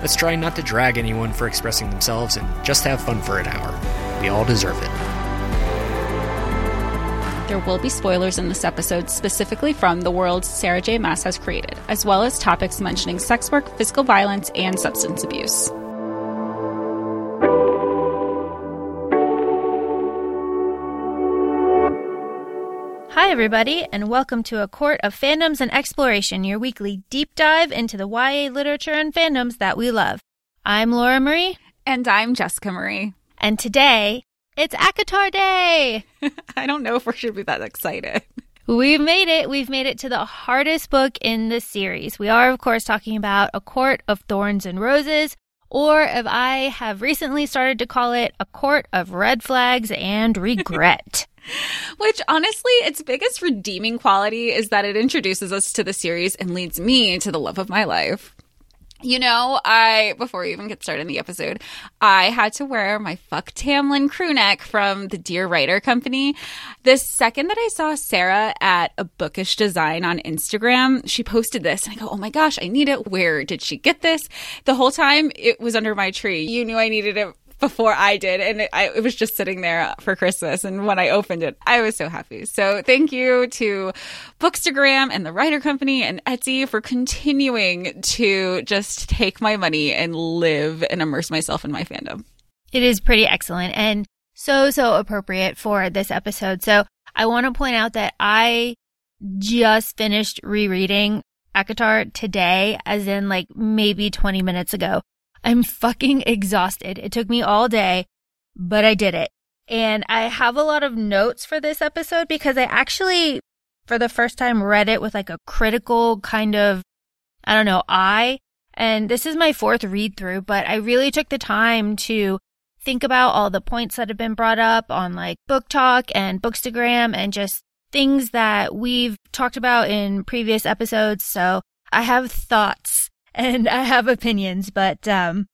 Let's try not to drag anyone for expressing themselves and just have fun for an hour. We all deserve it. There will be spoilers in this episode specifically from the world Sarah J. Maas has created, as well as topics mentioning sex work, physical violence, and substance abuse. Hi, everybody, and welcome to A Court of Fandoms and Exploration, your weekly deep dive into the YA literature and fandoms that we love. I'm Laura Marie. And I'm Jessica Marie. And today, it's ACOTAR Day! I don't know if we should be that excited. We've made it. We've made it to the hardest book in the series. We are, of course, talking about A Court of Thorns and Roses, or if I have recently started to call it A Court of Red Flags and Regret. Which honestly, its biggest redeeming quality is that it introduces us to the series and leads me to the love of my life. You know, I, before we even get started in the episode, I had to wear my Fuck Tamlin crew neck from the Dear Writer Company. The second that I saw Sarah at a bookish design on Instagram, she posted this and I go, oh my gosh, I need it. Where did she get this? The whole time it was under my tree. You knew I needed it before I did. And it, I, it was just sitting there for Christmas. And when I opened it, I was so happy. So thank you to Bookstagram and the Writer Company and Etsy for continuing to just take my money and live and immerse myself in my fandom. It is pretty excellent and so, so appropriate for this episode. So I want to point out that I just finished rereading ACOTAR today, as in like maybe 20 minutes ago. I'm fucking exhausted. It took me all day, but I did it. And I have a lot of notes for this episode because I actually, for the first time, read it with like a critical kind of, I don't know, eye. And this is my fourth read through, but I really took the time to think about all the points that have been brought up on like BookTok and bookstagram and just things that we've talked about in previous episodes. So I have thoughts and I have opinions, but um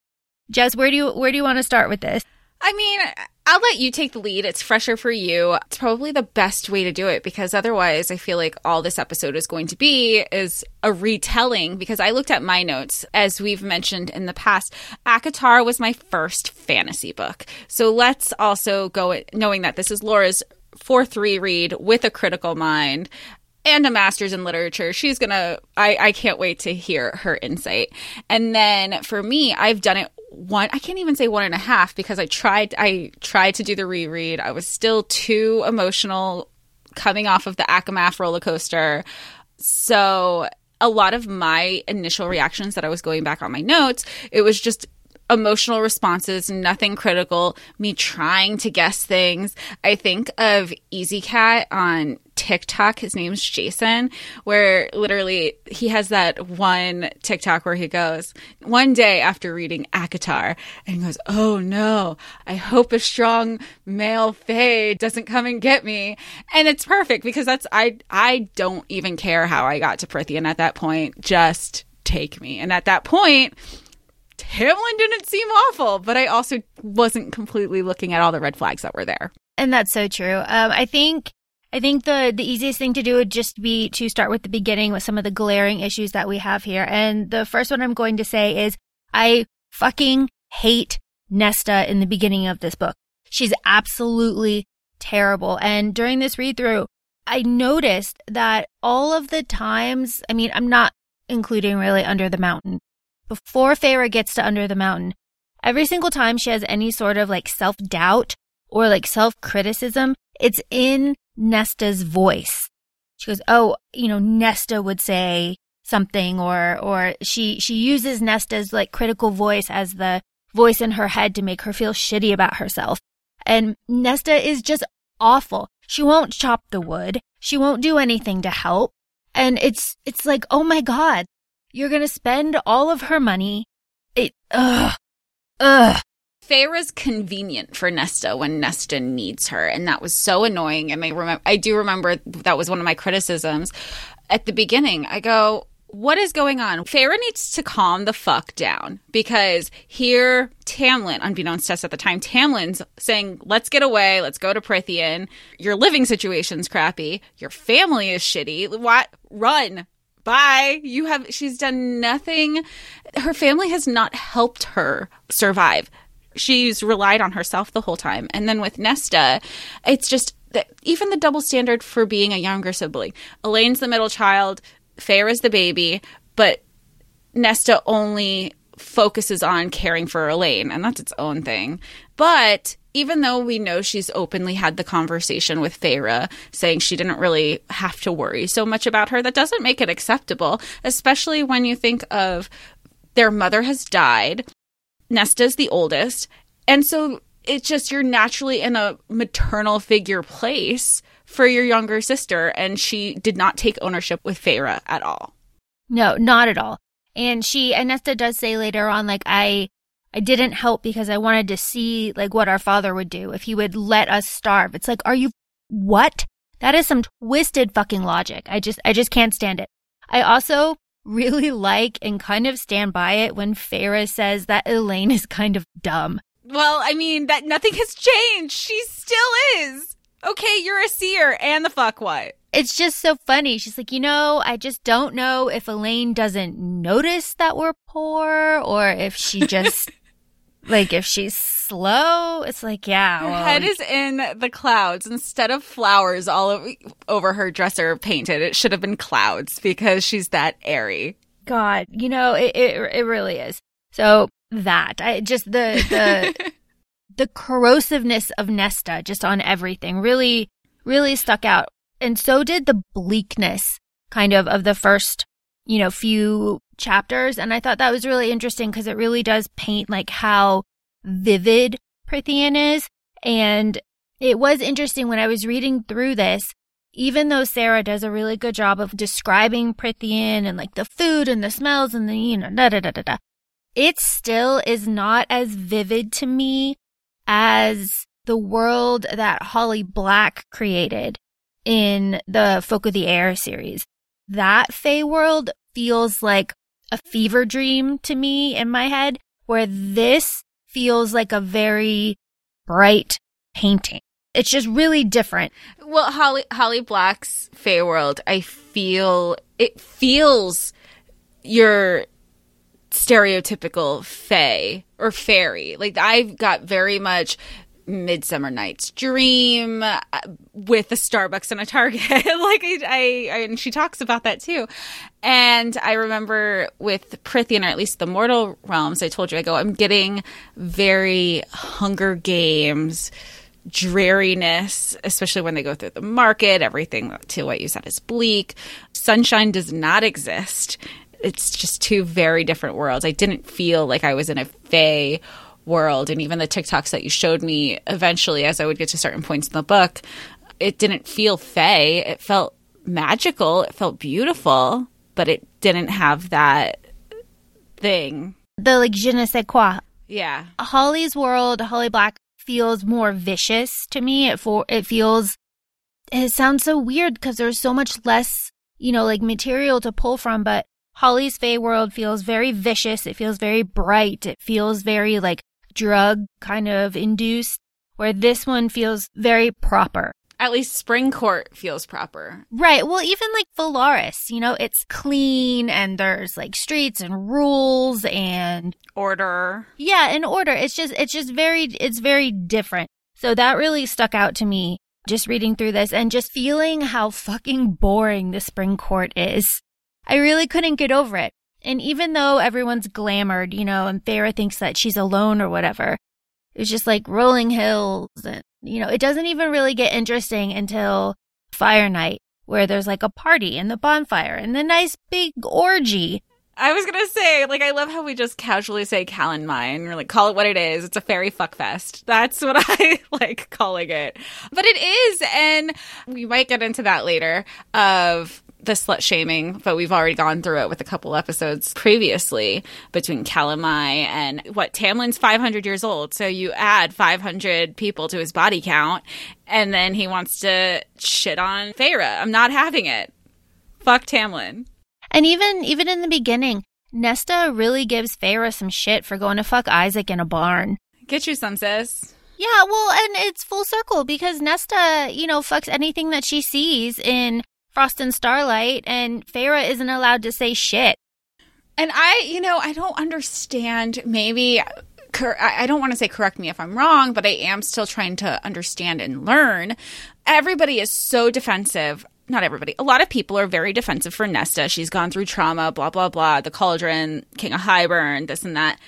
Jess, where do you where do you want to start with this? I mean, I'll let you take the lead. It's fresher for you. It's probably the best way to do it because otherwise I feel like all this episode is going to be is a retelling because I looked at my notes as we've mentioned in the past. ACOTAR was my first fantasy book. So let's also go knowing that this is Laura's fourth reread with a critical mind and a master's in literature. She's gonna, I, I can't wait to hear her insight. And then for me, I've done it one, I can't even say one and a half because I tried, I tried to do the reread. I was still too emotional coming off of the ACOMAF roller coaster. So a lot of my initial reactions that I was going back on my notes, it was just emotional responses, nothing critical, me trying to guess things. I think of ezeekat on TikTok. His name's Jaysen, where literally he has that one TikTok where he goes, one day after reading ACOTAR, and he goes, Oh no, I hope a strong male fae doesn't come and get me. And it's perfect because that's, I, I don't even care how I got to Prythian at that point. Just take me. And at that point, Tamlin didn't seem awful, but I also wasn't completely looking at all the red flags that were there. And that's so true. Um, I think I think the the easiest thing to do would just be to start with the beginning with some of the glaring issues that we have here. And the first one I'm going to say is I fucking hate Nesta in the beginning of this book. She's absolutely terrible. And during this read through, I noticed that all of the times, I mean, I'm not including really Under the Mountain, before Feyre gets to Under the Mountain, every single time she has any sort of like self doubt or like self criticism, it's in Nesta's voice. She goes, "Oh, you know, Nesta would say something," or or she she uses Nesta's like critical voice as the voice in her head to make her feel shitty about herself. And Nesta is just awful. She won't chop the wood. She won't do anything to help. And it's it's like, oh my god, you're to spend all of her money. It, ugh, ugh. Feyre's convenient for Nesta when Nesta needs her, and that was so annoying. And I remember, I do remember that was one of my criticisms at the beginning. I go, what is going on? Feyre needs to calm the fuck down because here, Tamlin, unbeknownst to us at the time, Tamlin's saying, let's get away, let's go to Prythian. Your living situation's crappy. Your family is shitty. What? Run. Bye. You have, she's done nothing. Her family has not helped her survive. She's relied on herself the whole time. And then with Nesta, it's just, that even the double standard for being a younger sibling. Elain's the middle child. Feyre is the baby, but Nesta only focuses on caring for Elain, and that's its own thing. But even though we know she's openly had the conversation with Feyre, saying she didn't really have to worry so much about her, that doesn't make it acceptable, especially when you think of their mother has died. Nesta's the oldest. And so it's just you're naturally in a maternal figure place for your younger sister, and she did not take ownership with Feyre at all. No, not at all. And she, Nesta does say later on, like, I, I didn't help because I wanted to see, like, what our father would do if he would let us starve. It's like, are you, what? That is some twisted fucking logic. I just, I just can't stand it. I also really like and kind of stand by it when Feyre says that Elain is kind of dumb. Well, I mean, that nothing has changed. She still is okay, you're a seer and the fuck what? It's just so funny. She's like, you know, I just don't know if Elain doesn't notice that we're poor or if she just, like, if she's slow. It's like, yeah. Her well, head is in the clouds instead of flowers all over, over her dresser painted. It should have been clouds because she's that airy. God, you know, it, it, it really is. So that, I just, the, the, the corrosiveness of Nesta just on everything really, really stuck out. And so did the bleakness kind of of the first, you know, few chapters. And I thought that was really interesting because it really does paint like how vivid Prythian is. And it was interesting when I was reading through this, even though Sarah does a really good job of describing Prythian and like the food and the smells and the, you know, da da da da da, it still is not as vivid to me as the world that Holly Black created in the Folk of the Air series. That Fey world feels like a fever dream to me in my head, where this feels like a very bright painting. It's just really different. Well, Holly Holly Black's Fey world, I feel it feels your stereotypical fae or fairy. Like I've got very much Midsummer Night's Dream uh, with a Starbucks and a Target. like I, I, I, and she talks about that too. And I remember with Prythian, or at least the Mortal Realms, I told you, I go, I'm getting very Hunger Games dreariness, especially when they go through the market. Everything to what you said is bleak. Sunshine does not exist it's just two very different worlds. I didn't feel like I was in a Fey world. And even the TikToks that you showed me eventually, as I would get to certain points in the book, it didn't feel Fey. It felt magical. It felt beautiful, but it didn't have that thing. The like je ne sais quoi. Yeah. Holly's world, Holly Black feels more vicious to me. It for it feels it sounds so weird because there's so much less, you know, like material to pull from, but Holly's Fey world feels very vicious. It feels very bright. It feels very like drug kind of induced, where this one feels very proper. At least Spring Court feels proper. Right. Well, even like Velaris, you know, it's clean and there's like streets and rules and order. Yeah, and order. It's just, it's just very, it's very different. So that really stuck out to me just reading through this and just feeling how fucking boring the Spring Court is. I really couldn't get over it. And even though everyone's glamored, you know, and Feyre thinks that she's alone or whatever, it's just like rolling hills and, you know, it doesn't even really get interesting until Fire Night, where there's like a party and the bonfire and the nice big orgy. I was gonna say, like, I love how we just casually say Calanmai. We're like, call it what it is. It's a fairy fuck fest. That's what I like calling it. But it is, and we might get into that later. Of the slut shaming, but we've already gone through it with a couple episodes previously between Calanmai and what Tamlin's 500 years old. So you add 500 people to his body count, and then he wants to shit on Feyre. I'm not having it. Fuck Tamlin. And even even in the beginning, Nesta really gives Feyre some shit for going to fuck Isaac in a barn. Get you some, sis. Yeah, well, and it's full circle because Nesta, you know, fucks anything that she sees in Frost and Starlight, and Feyre isn't allowed to say shit. And I, you know, I don't understand. Maybe I don't want to say correct me if I'm wrong, but I am still trying to understand and learn. Everybody is so defensive. Not everybody. A lot of people are very defensive for Nesta. She's gone through trauma, blah, blah, blah. The Cauldron, King of Hybern, this and that.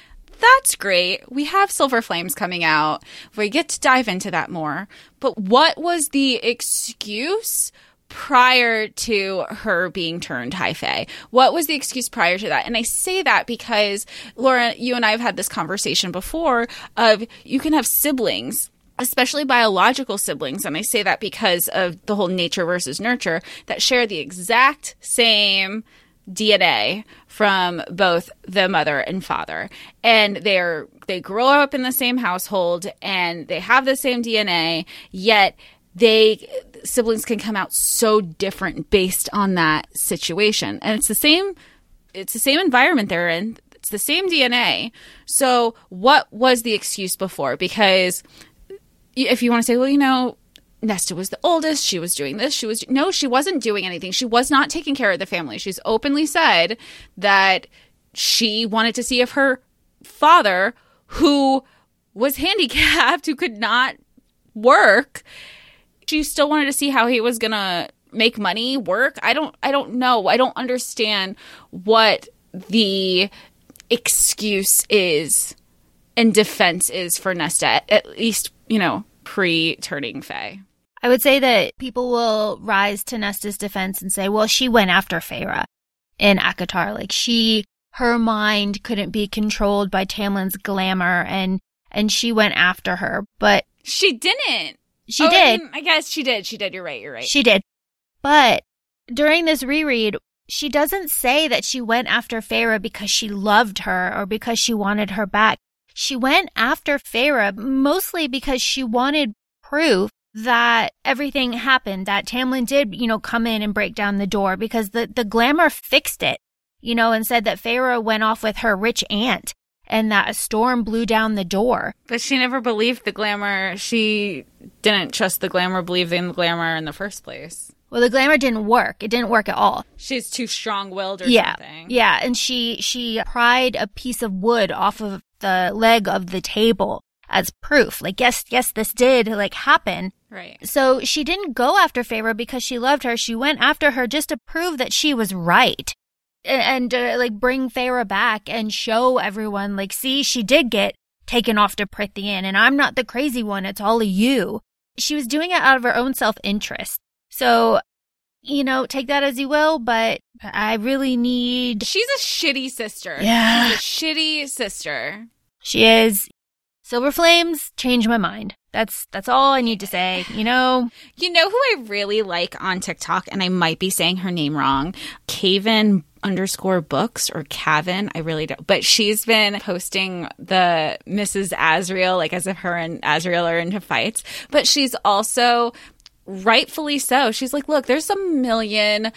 That's great. We have Silver Flames coming out. We get to dive into that more. But what was the excuse prior to her being turned high fae? What was the excuse prior to that? And I say that because Laura, you and I have had this conversation before of you can have siblings especially biological siblings, and I say that because of the whole nature versus nurture, that share the exact same DNA from both the mother and father. And they're they grow up in the same household and they have the same DNA, yet they siblings can come out so different based on that situation. And it's the same it's the same environment they're in. It's the same DNA. So what was the excuse before? Because if you want to say, well, you know, Nesta was the oldest. She was doing this. She was no, she wasn't doing anything. She was not taking care of the family. She's openly said that she wanted to see if her father, who was handicapped, who could not work, she still wanted to see how he was gonna make money, work. I don't I don't know. I don't understand what the excuse is and defense is for Nesta, at least, you know, pre turning Fae. I would say that people will rise to Nesta's defense and say, well, she went after Feyre in ACOTAR. Like she, her mind couldn't be controlled by Tamlin's glamour and, and she went after her. But she didn't. She oh, did. I, mean, I guess she did. She did. You're right. You're right. She did. But during this reread, she doesn't say that she went after Feyre because she loved her or because she wanted her back. She went after Feyre mostly because she wanted proof that everything happened, that Tamlin did, you know, come in and break down the door because the, the glamour fixed it, you know, and said that Feyre went off with her rich aunt and that a storm blew down the door. But she never believed the glamour. She didn't trust the glamour, believe in the glamour in the first place. Well, the glamour didn't work. It didn't work at all. She's too strong-willed or yeah. something. Yeah, and she she pried a piece of wood off of the leg of the table as proof. Like, yes, yes, this did like happen. Right. So she didn't go after Feyre because she loved her. She went after her just to prove that she was right. And, and uh, like bring Feyre back and show everyone, like, see, she did get taken off to Prythian and I'm not the crazy one. It's all of you. She was doing it out of her own self interest. So, you know, take that as you will, but I really need. She's a shitty sister. Yeah. Shitty sister. She is. Silver Flames changed my mind. That's that's all I need to say. You know. You know who I really like on TikTok, and I might be saying her name wrong. Kaven underscore books or Cavan. I really don't. But she's been posting the Mrs. Azriel, like as if her and Azriel are into fights. But she's also rightfully so. She's like, look, there's a million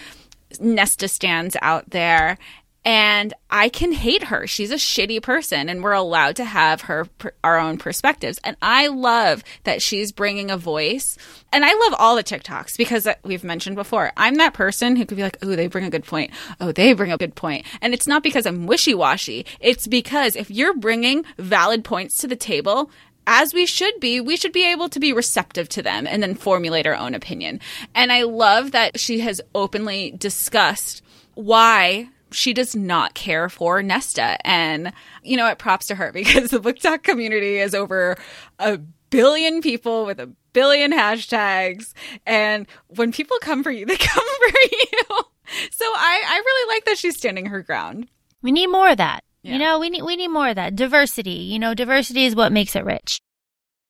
Nesta stands out there and I can hate her. She's a shitty person, and we're allowed to have her our own perspectives. And I love that she's bringing a voice. And I love all the TikToks because we've mentioned before. I'm that person who could be like, "Oh, they bring a good point. Oh, they bring a good point." And it's not because I'm wishy washy. It's because if you're bringing valid points to the table, as we should be, we should be able to be receptive to them and then formulate our own opinion. And I love that she has openly discussed why she does not care for Nesta. And, you know, it props to her because the BookTok community is over a billion people with a billion hashtags. And when people come for you, they come for you. So I, I really like that she's standing her ground. We need more of that. Yeah. You know, we need we need more of that. Diversity. You know, diversity is what makes it rich.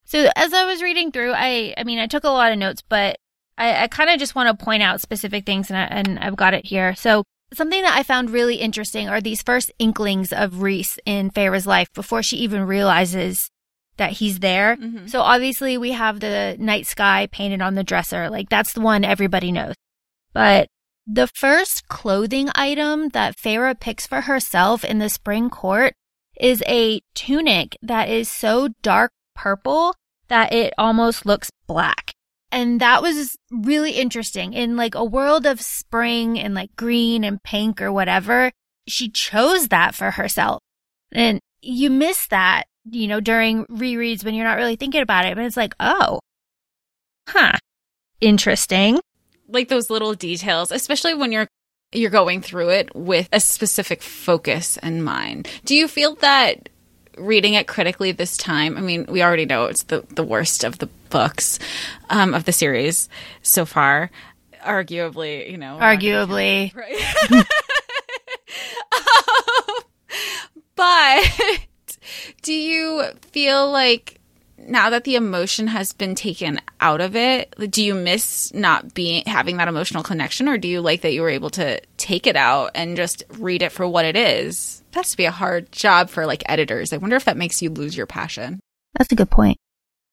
So as I was reading through, I I mean, I took a lot of notes, but I, I kind of just want to point out specific things, and, I, and I've got it here. So something that I found really interesting are these first inklings of Rhys in Feyre's life before she even realizes that he's there. Mm-hmm. So obviously we have the night sky painted on the dresser. Like that's the one everybody knows. But the first clothing item that Feyre picks for herself in the spring court is a tunic that is so dark purple that it almost looks black. And that was really interesting. In like a world of spring and like green and pink or whatever, she chose that for herself. And you miss that, you know, during rereads when you're not really thinking about it. But it's like, oh, huh, interesting. like those little details, especially when you're you're going through it with a specific focus in mind. Do you feel that reading it critically this time? I mean, we already know it's the the worst of the books um, of the series so far. Arguably, you know, Arguably. right? Um, but do you feel like now that the emotion has been taken out of it, do you miss not being having that emotional connection, or do you like that you were able to take it out and just read it for what it is? That has to be a hard job for like editors. I wonder if that makes you lose your passion. That's a good point.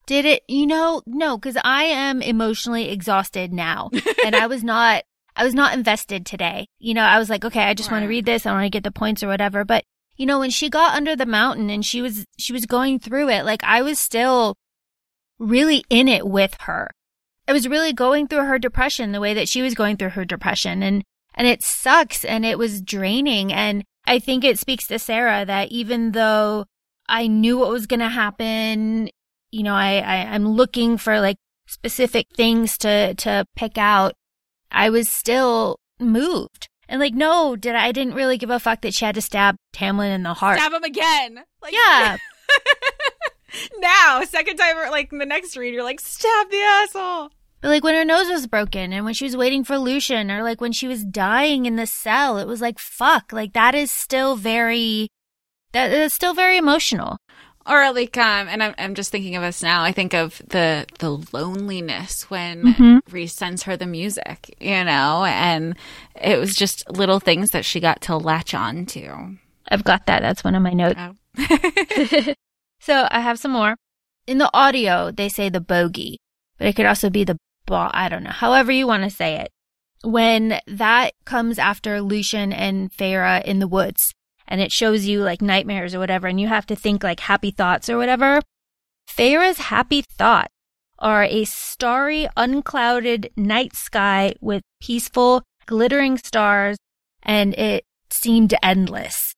Did it, you know, no, because I am emotionally exhausted now. and I was not, I was not invested today. You know, I was like, okay, I just want to read this. I want to get the points or whatever. But, you know, when she got under the mountain and she was, she was going through it, like I was still really in it with her. I was really going through her depression the way that she was going through her depression. And, and it sucks and it was draining. And I think it speaks to Sarah that even though I knew what was going to happen, you know, I, I, I'm looking for like specific things to, to pick out. I was still moved. And like, no, did I, I didn't really give a fuck that she had to stab Tamlin in the heart. Stab him again. Like, yeah. now, second time, like the next read, you're like, stab the asshole. But like when her nose was broken and when she was waiting for Lucien or like when she was dying in the cell, it was like, fuck, like that is still very, that is still very emotional. or like um and I'm, I'm just thinking of us now i think of the the loneliness when Mhm. Rhys sends her the music you know and it was just little things that she got to latch on to I've got that. That's one of my notes. oh. so I have some more. In the audio, they say the bogey, but it could also be the ball. I don't know. However you want to say it. When that comes after Lucien and Feyre in the woods and it shows you like nightmares or whatever and you have to think like happy thoughts or whatever, Feyre's happy thought are a starry, unclouded night sky with peaceful, glittering stars and it seemed endless.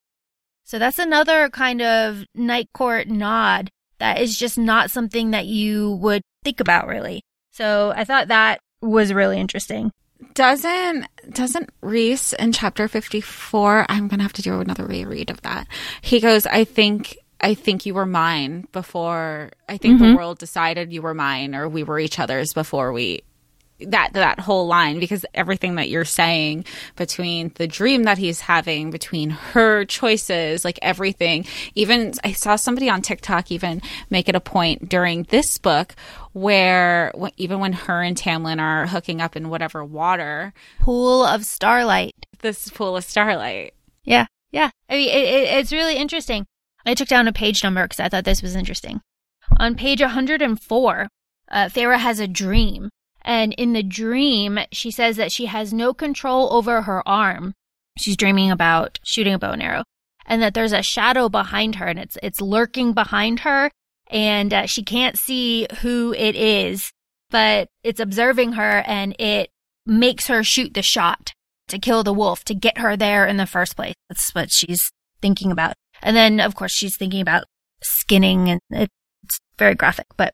So that's another kind of night court nod that is just not something that you would think about really. So I thought that was really interesting. doesn't doesn't Rhys in chapter 54 I'm going to have to do another reread of that. He goes, "I think I think you were mine before I think the mm-hmm. world decided you were mine or we were each other's before we that that whole line because everything that you're saying between the dream that he's having between her choices like everything even I saw somebody on TikTok even make it a point during this book where even when her and Tamlin are hooking up in whatever water Pool of starlight. this pool of starlight Yeah. Yeah. I mean, it, it, it's really interesting. I took down a page number because I thought this was interesting. On page 104, uh, Feyre has a dream. And in the dream, she says that she has no control over her arm. She's dreaming about shooting a bow and arrow. And that there's a shadow behind her and it's, it's lurking behind her. And uh, she can't see who it is, but it's observing her and it makes her shoot the shot to kill the wolf to get her there in the first place. That's what she's thinking about. And then, of course, she's thinking about skinning and it's very graphic, but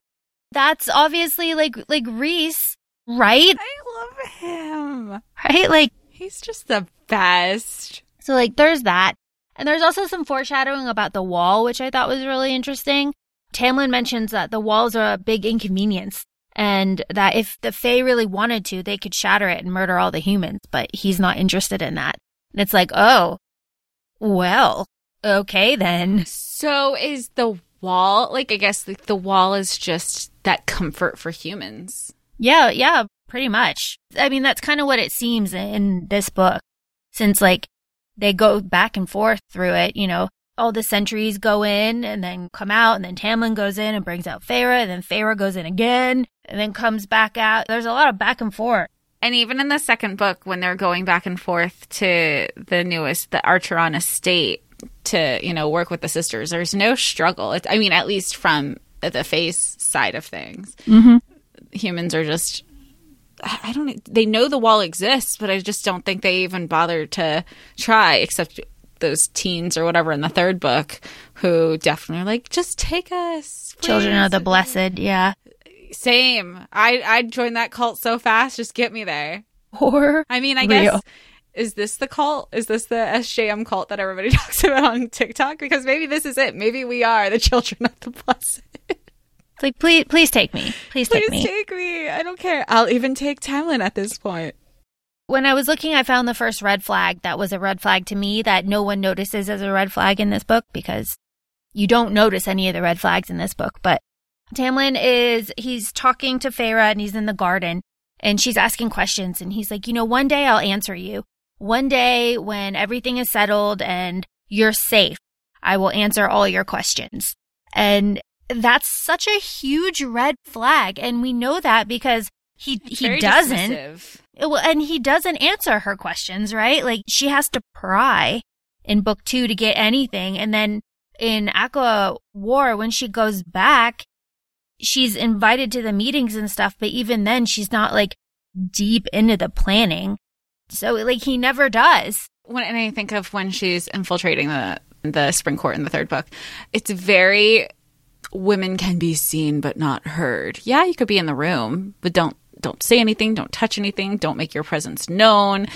that's obviously like, like Rhys, right? I love him Right? Like, he's just the best so like there's that. And there's also some foreshadowing about the wall, which I thought was really interesting. Tamlin mentions that the walls are a big inconvenience and that if the Fae really wanted to, they could shatter it and murder all the humans, but he's not interested in that. And it's like, oh, well, okay then. So is the wall like I guess like the wall is just that comfort for humans. Yeah, yeah, pretty much. I mean, that's kind of what it seems in this book, since like they go back and forth through it, you know, all the sentries go in and then come out, and then Tamlin goes in and brings out Feyre, and then Feyre goes in again and then comes back out. There's a lot of back and forth. And even in the second book, when they're going back and forth to the newest, the Archeron estate to, you know, work with the sisters, there's no struggle. It, I mean, at least from the face side of things. Mm-hmm. Humans are just, I don't, they know the wall exists, but I just don't think they even bother to try, except those teens or whatever in the third book who definitely are like, just take us. Children of the. Blessed, yeah. Same. I I'd join that cult so fast. Just get me there. Or I mean, I Real. guess is this the cult? Is this the SJM cult that everybody talks about on TikTok? Because maybe this is it. Maybe we are the children of the blessed. It's like, please, please take me. Please take me. Please take me. I don't care. I'll even take Tamlin at this point. when I was looking, I found the first red flag that was a red flag to me that no one notices as a red flag in this book because you don't notice any of the red flags in this book. But Tamlin is, he's talking to Feyre and he's in the garden and she's asking questions and he's like, you know, one day I'll answer you. One day when everything is settled and you're safe, I will answer all your questions. And that's such a huge red flag. And we know that because he, he Very doesn't. dismissive. Well, and he doesn't answer her questions, right? Like she has to pry in book two to get anything. And then in Aqua War, when she goes back, she's invited to the meetings and stuff, but even then she's not like deep into the planning. So like he never does. when and I think of when she's infiltrating the the spring court in the third book, it's very women can be seen but not heard. Yeah, you could be in the room, but don't don't say anything, don't touch anything, don't make your presence known.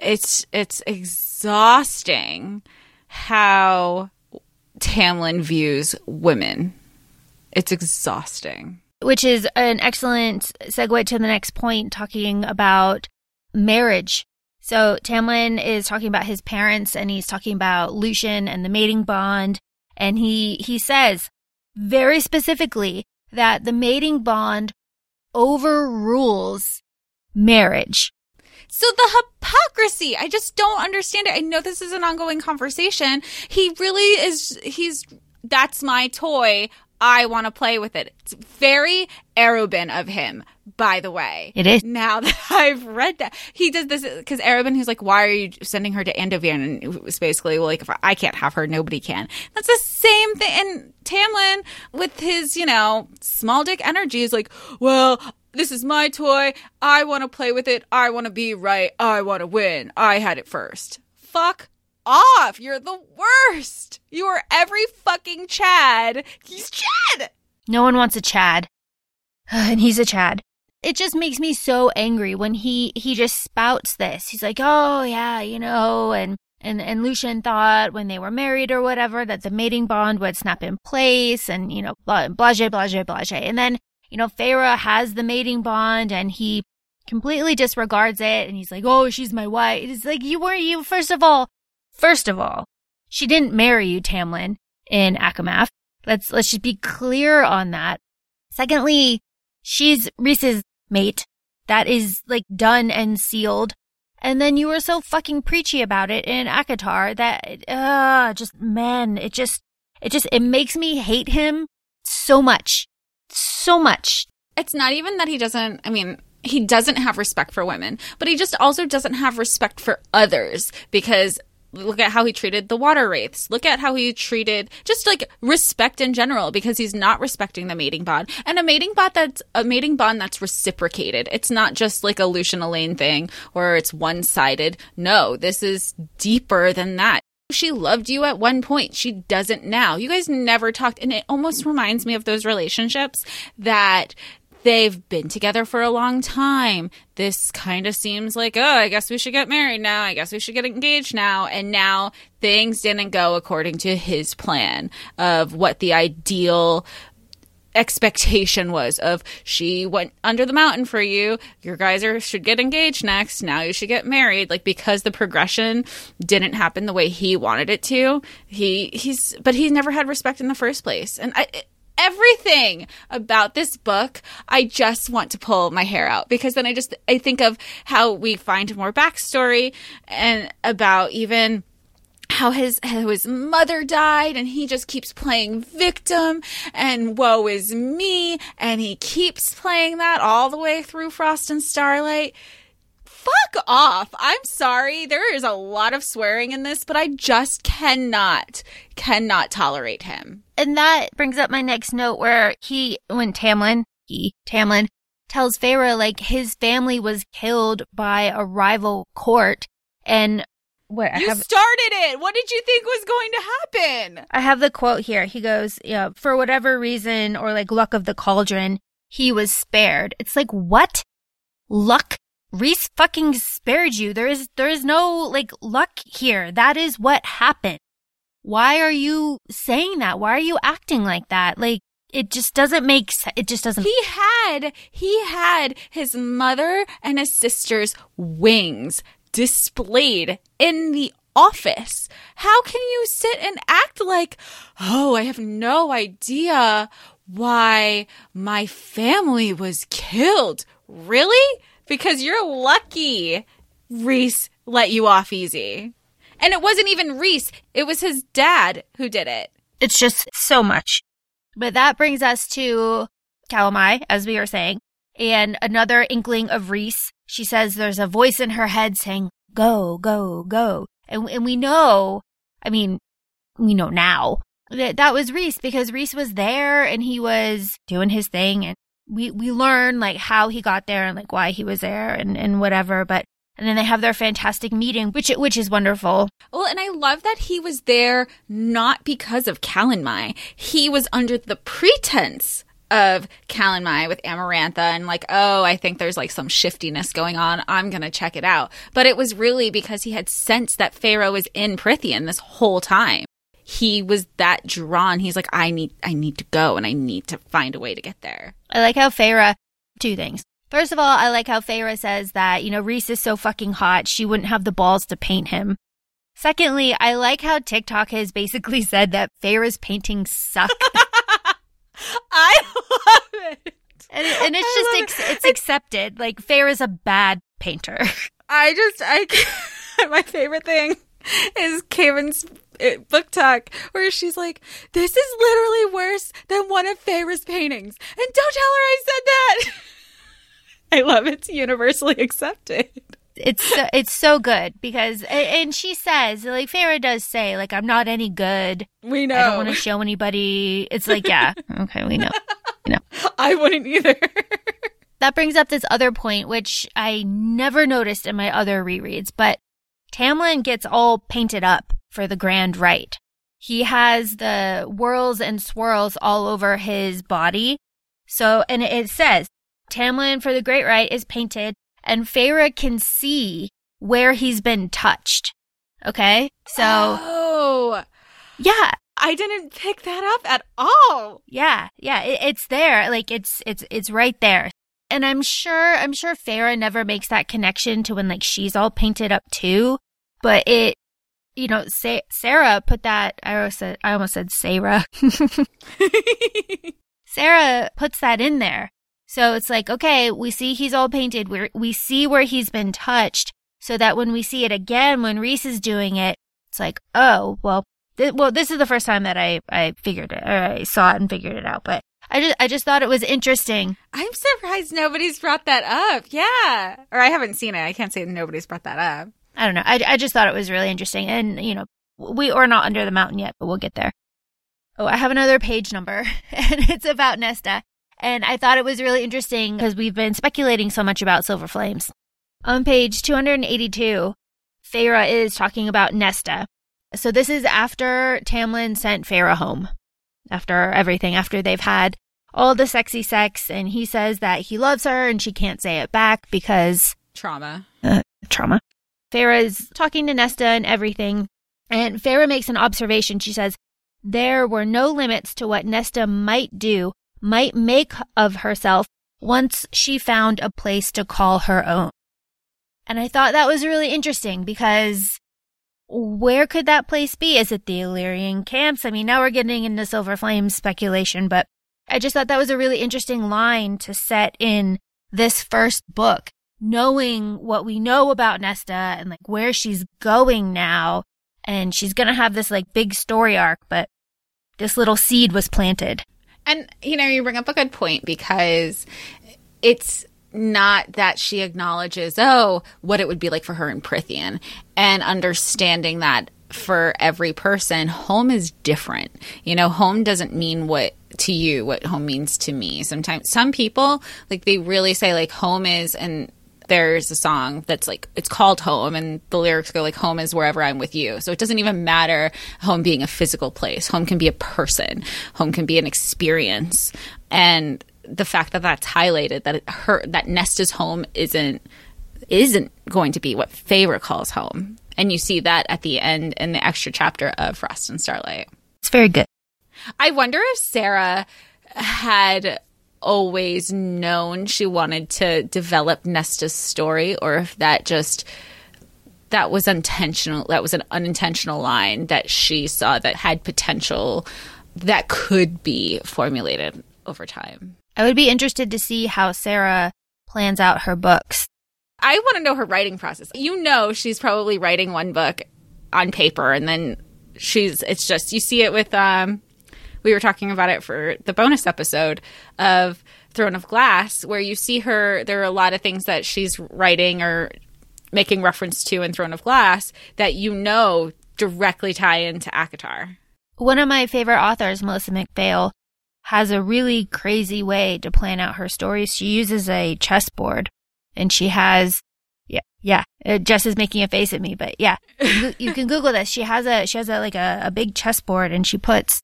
It's it's exhausting how Tamlin views women. It's exhausting. which is an excellent segue to the next point talking about marriage. So Tamlin is talking about his parents and he's talking about Lucien and the mating bond. And he, he says very specifically that the mating bond overrules marriage. So the hypocrisy, I just don't understand it. I know this is an ongoing conversation. He really is, he's, that's my toy. I want to play with it. It's very Arobynn of him, by the way. It is. Now that I've read that, he does this because Arobynn, he's like, "Why are you sending her to Endovier?" And it was basically, well, like, if I can't have her, nobody can. That's the same thing. And Tamlin, with his, you know, small dick energy, is like, "Well, this is my toy. I want to play with it. I want to be right. I want to win. I had it first. Fuck off. You're the worst. You are every fucking Chad. He's Chad. No one wants a Chad. And he's a Chad. It just makes me so angry when he, he just spouts this. He's like, oh yeah, you know, and, and, and Lucien thought when they were married or whatever that the mating bond would snap in place and, you know, blah, blase, blase, blase. And then, you know, Feyre has the mating bond and he completely disregards it and he's like, oh, she's my wife. It's like, you were, you, first of all, first of all, she didn't marry you, Tamlin, in ACOMAF. Let's, let's just be clear on that. Secondly, she's Rhys's mate. That is like done and sealed. And then you were so fucking preachy about it in ACOTAR that, uh, just, man, it just, it just, it makes me hate him so much. So much. it's not even that he doesn't i mean he doesn't have respect for women but he just also doesn't have respect for others because look at how he treated the water wraiths look at how he treated just like respect in general because he's not respecting the mating bond and a mating bond that's a mating bond that's reciprocated it's not just like a lucien elain thing or it's one-sided no this is deeper than that she loved you at one point. She doesn't now. You guys never talked. And it almost reminds me of those relationships that they've been together for a long time. This kind of seems like, oh, I guess we should get married now. I guess we should get engaged now. And now things didn't go according to his plan of what the ideal expectation was of she went under the mountain for you your guys are should get engaged next now you should get married like because the progression didn't happen the way he wanted it to he he's but he never had respect in the first place and i everything about this book, I just want to pull my hair out because then I just I think of how we find more backstory and about even how his how his mother died and he just keeps playing victim and woe is me and he keeps playing that all the way through Frost and Starlight. Fuck off. I'm sorry. There is a lot of swearing in this, but I just cannot cannot tolerate him. And that brings up my next note where he when Tamlin, he Tamlin tells Feyre like his family was killed by a rival court and what you have, started it. What did you think was going to happen? I have the quote here. He goes, "Yeah, for whatever reason or like luck of the cauldron, he was spared." It's like what luck? Rhys fucking spared you. There is there is no like luck here. That is what happened. Why are you saying that? Why are you acting like that? Like it just doesn't make sense. It just doesn't. He had he had his mother and his sister's wings displayed in the office. How can you sit and act like, oh, I have no idea why my family was killed? Really? Because you're lucky Rhys let you off easy. And it wasn't even Rhys, it was his dad who did it. It's just so much. But that brings us to Calanmai, as we were saying, and another inkling of Rhys. she says there's a voice in her head saying, go, go, go. And, and we know, I mean, we know now that that was Rhys because Rhys was there and he was doing his thing and we, we learn like how he got there and like why he was there and, and whatever. But and then they have their fantastic meeting, which which is wonderful. Well, and I love that he was there not because of Calanmai. He was under the pretense of Calanmai with Amarantha and like, oh, I think there's like some shiftiness going on. I'm going to check it out. But it was really because he had sensed that Feyre was in Prythian this whole time. He was that drawn. He's like, I need, I need to go and I need to find a way to get there. I like how Feyre two things. First of all, I like how Feyre says that, you know, Rhys is so fucking hot, she wouldn't have the balls to paint him. Secondly, I like how TikTok has basically said that Feyre's paintings suck. I love it. And, and it's just ex- it. it's accepted. Like Fair is a bad painter. I just I my favorite thing is Kaven's uh, BookTok where she's like, "This is literally worse than one of Feyre's paintings," and don't tell her I said that. I love it. it's universally accepted it's so, it's so good because and she says like Feyre does say like I'm not any good. We know. I don't want to show anybody. It's like yeah, okay, we know. You know. I wouldn't either. that brings up this other point which I never noticed in my other rereads, but Tamlin gets all painted up for the grand rite. He has the whirls and swirls all over his body. So, and it says Tamlin for the Great Rite is painted and Feyre can see where he's been touched. Okay? So. Oh. Yeah. I didn't pick that up at all. Yeah. Yeah. It, it's there. Like it's, it's, it's right there. And I'm sure, I'm sure Feyre never makes that connection to when like she's all painted up too. But it, you know, Sa- Sarah put that, I almost said, I almost said Sarah. Sarah puts that in there. So it's like, okay, we see he's all painted. We we see where he's been touched so that when we see it again, when Rhys is doing it, it's like, oh, well, th- well, this is the first time that I, I figured it, or I saw it and figured it out. But I just, I just thought it was interesting. I'm surprised nobody's brought that up. Yeah. Or I haven't seen it. I can't say nobody's brought that up. I don't know. I, I just thought it was really interesting. And, you know, we are not under the mountain yet, but we'll get there. Oh, I have another page number and it's about Nesta. And I thought it was really interesting because we've been speculating so much about Silver Flames. On page 282, Feyre is talking about Nesta. So this is after Tamlin sent Feyre home. After everything, after they've had all the sexy sex, and he says that he loves her and she can't say it back because trauma. Uh, trauma. Feyre is talking to Nesta and everything, and Feyre makes an observation. She says, There were no limits to what Nesta might do might make of herself once she found a place to call her own. And I thought that was really interesting because where could that place be? Is it the Illyrian camps? I mean, now we're getting into Silver Flame speculation, but I just thought that was a really interesting line to set in this first book, knowing what we know about Nesta and like where she's going now. And she's going to have this like big story arc, but this little seed was planted. And, you know, you bring up a good point because it's not that she acknowledges, oh, what it would be like for her in Prythian and understanding that for every person, home is different. You know, home doesn't mean what to you what home means to me. Sometimes some people like they really say like home is and there's a song that's like it's called home and the lyrics go like home is wherever i'm with you. So it doesn't even matter home being a physical place. Home can be a person. Home can be an experience. And the fact that that's highlighted that it, her that nesta's home isn't isn't going to be what Feyre calls home. And you see that at the end in the extra chapter of frost and starlight. It's very good. I wonder if Sarah had always known she wanted to develop Nesta's story or if that just that was intentional that was an unintentional line that she saw that had potential that could be formulated over time. I would be interested to see how Sarah plans out her books. I want to know her writing process. You know she's probably writing one book on paper and then she's it's just you see it with um we were talking about it for the bonus episode of Throne of Glass, where you see her. There are a lot of things that she's writing or making reference to in Throne of Glass that you know directly tie into ACOTAR. One of my favorite authors, Melissa McPhail, has a really crazy way to plan out her stories. She uses a chessboard and she has, yeah, yeah. Uh, Jess is making a face at me, but yeah, you, you can Google this. She has a, she has a, like a, a big chessboard and she puts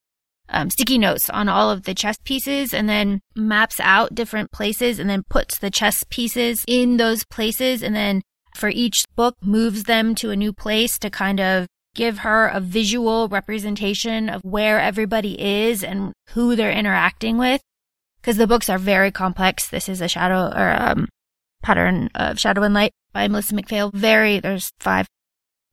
um, sticky notes on all of the chess pieces and then maps out different places and then puts the chess pieces in those places and then for each book moves them to a new place to kind of give her a visual representation of where everybody is and who they're interacting with. Because the books are very complex. This is a shadow or um, pattern of shadow and light by melissa mcphail. Very there's five.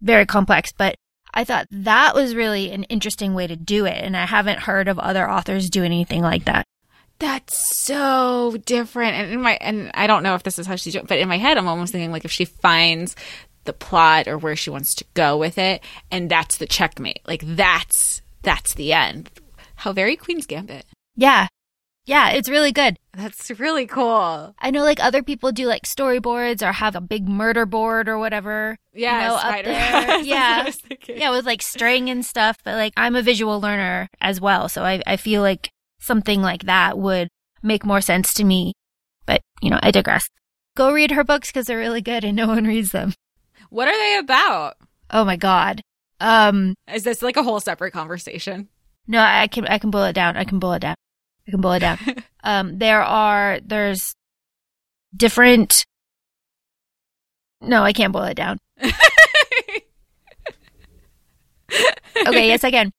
Very complex but I thought that was really an interesting way to do it. And I haven't heard of other authors do anything like that. That's so different. And in my and I don't know if this is how she's doing, but in my head, I'm almost thinking like if she finds the plot or where she wants to go with it, and that's the checkmate. Like that's that's the end. How very Queen's Gambit. Yeah. Yeah, it's really good. That's really cool. I know like other people do like storyboards or have a big murder board or whatever. Yeah, you know, up there. That's what I yeah. Yeah, with like string and stuff. But like I'm a visual learner as well. So I, I feel like something like that would make more sense to me. But, you know, I digress. Go read her books because they're really good and no one reads them. What are they about? Oh my God. Um, Is this like a whole separate conversation? no, I can, I can boil it down. I can boil it down. I can boil it down. um, there are, there's different, no, I can't boil it down. Okay, yes, I can.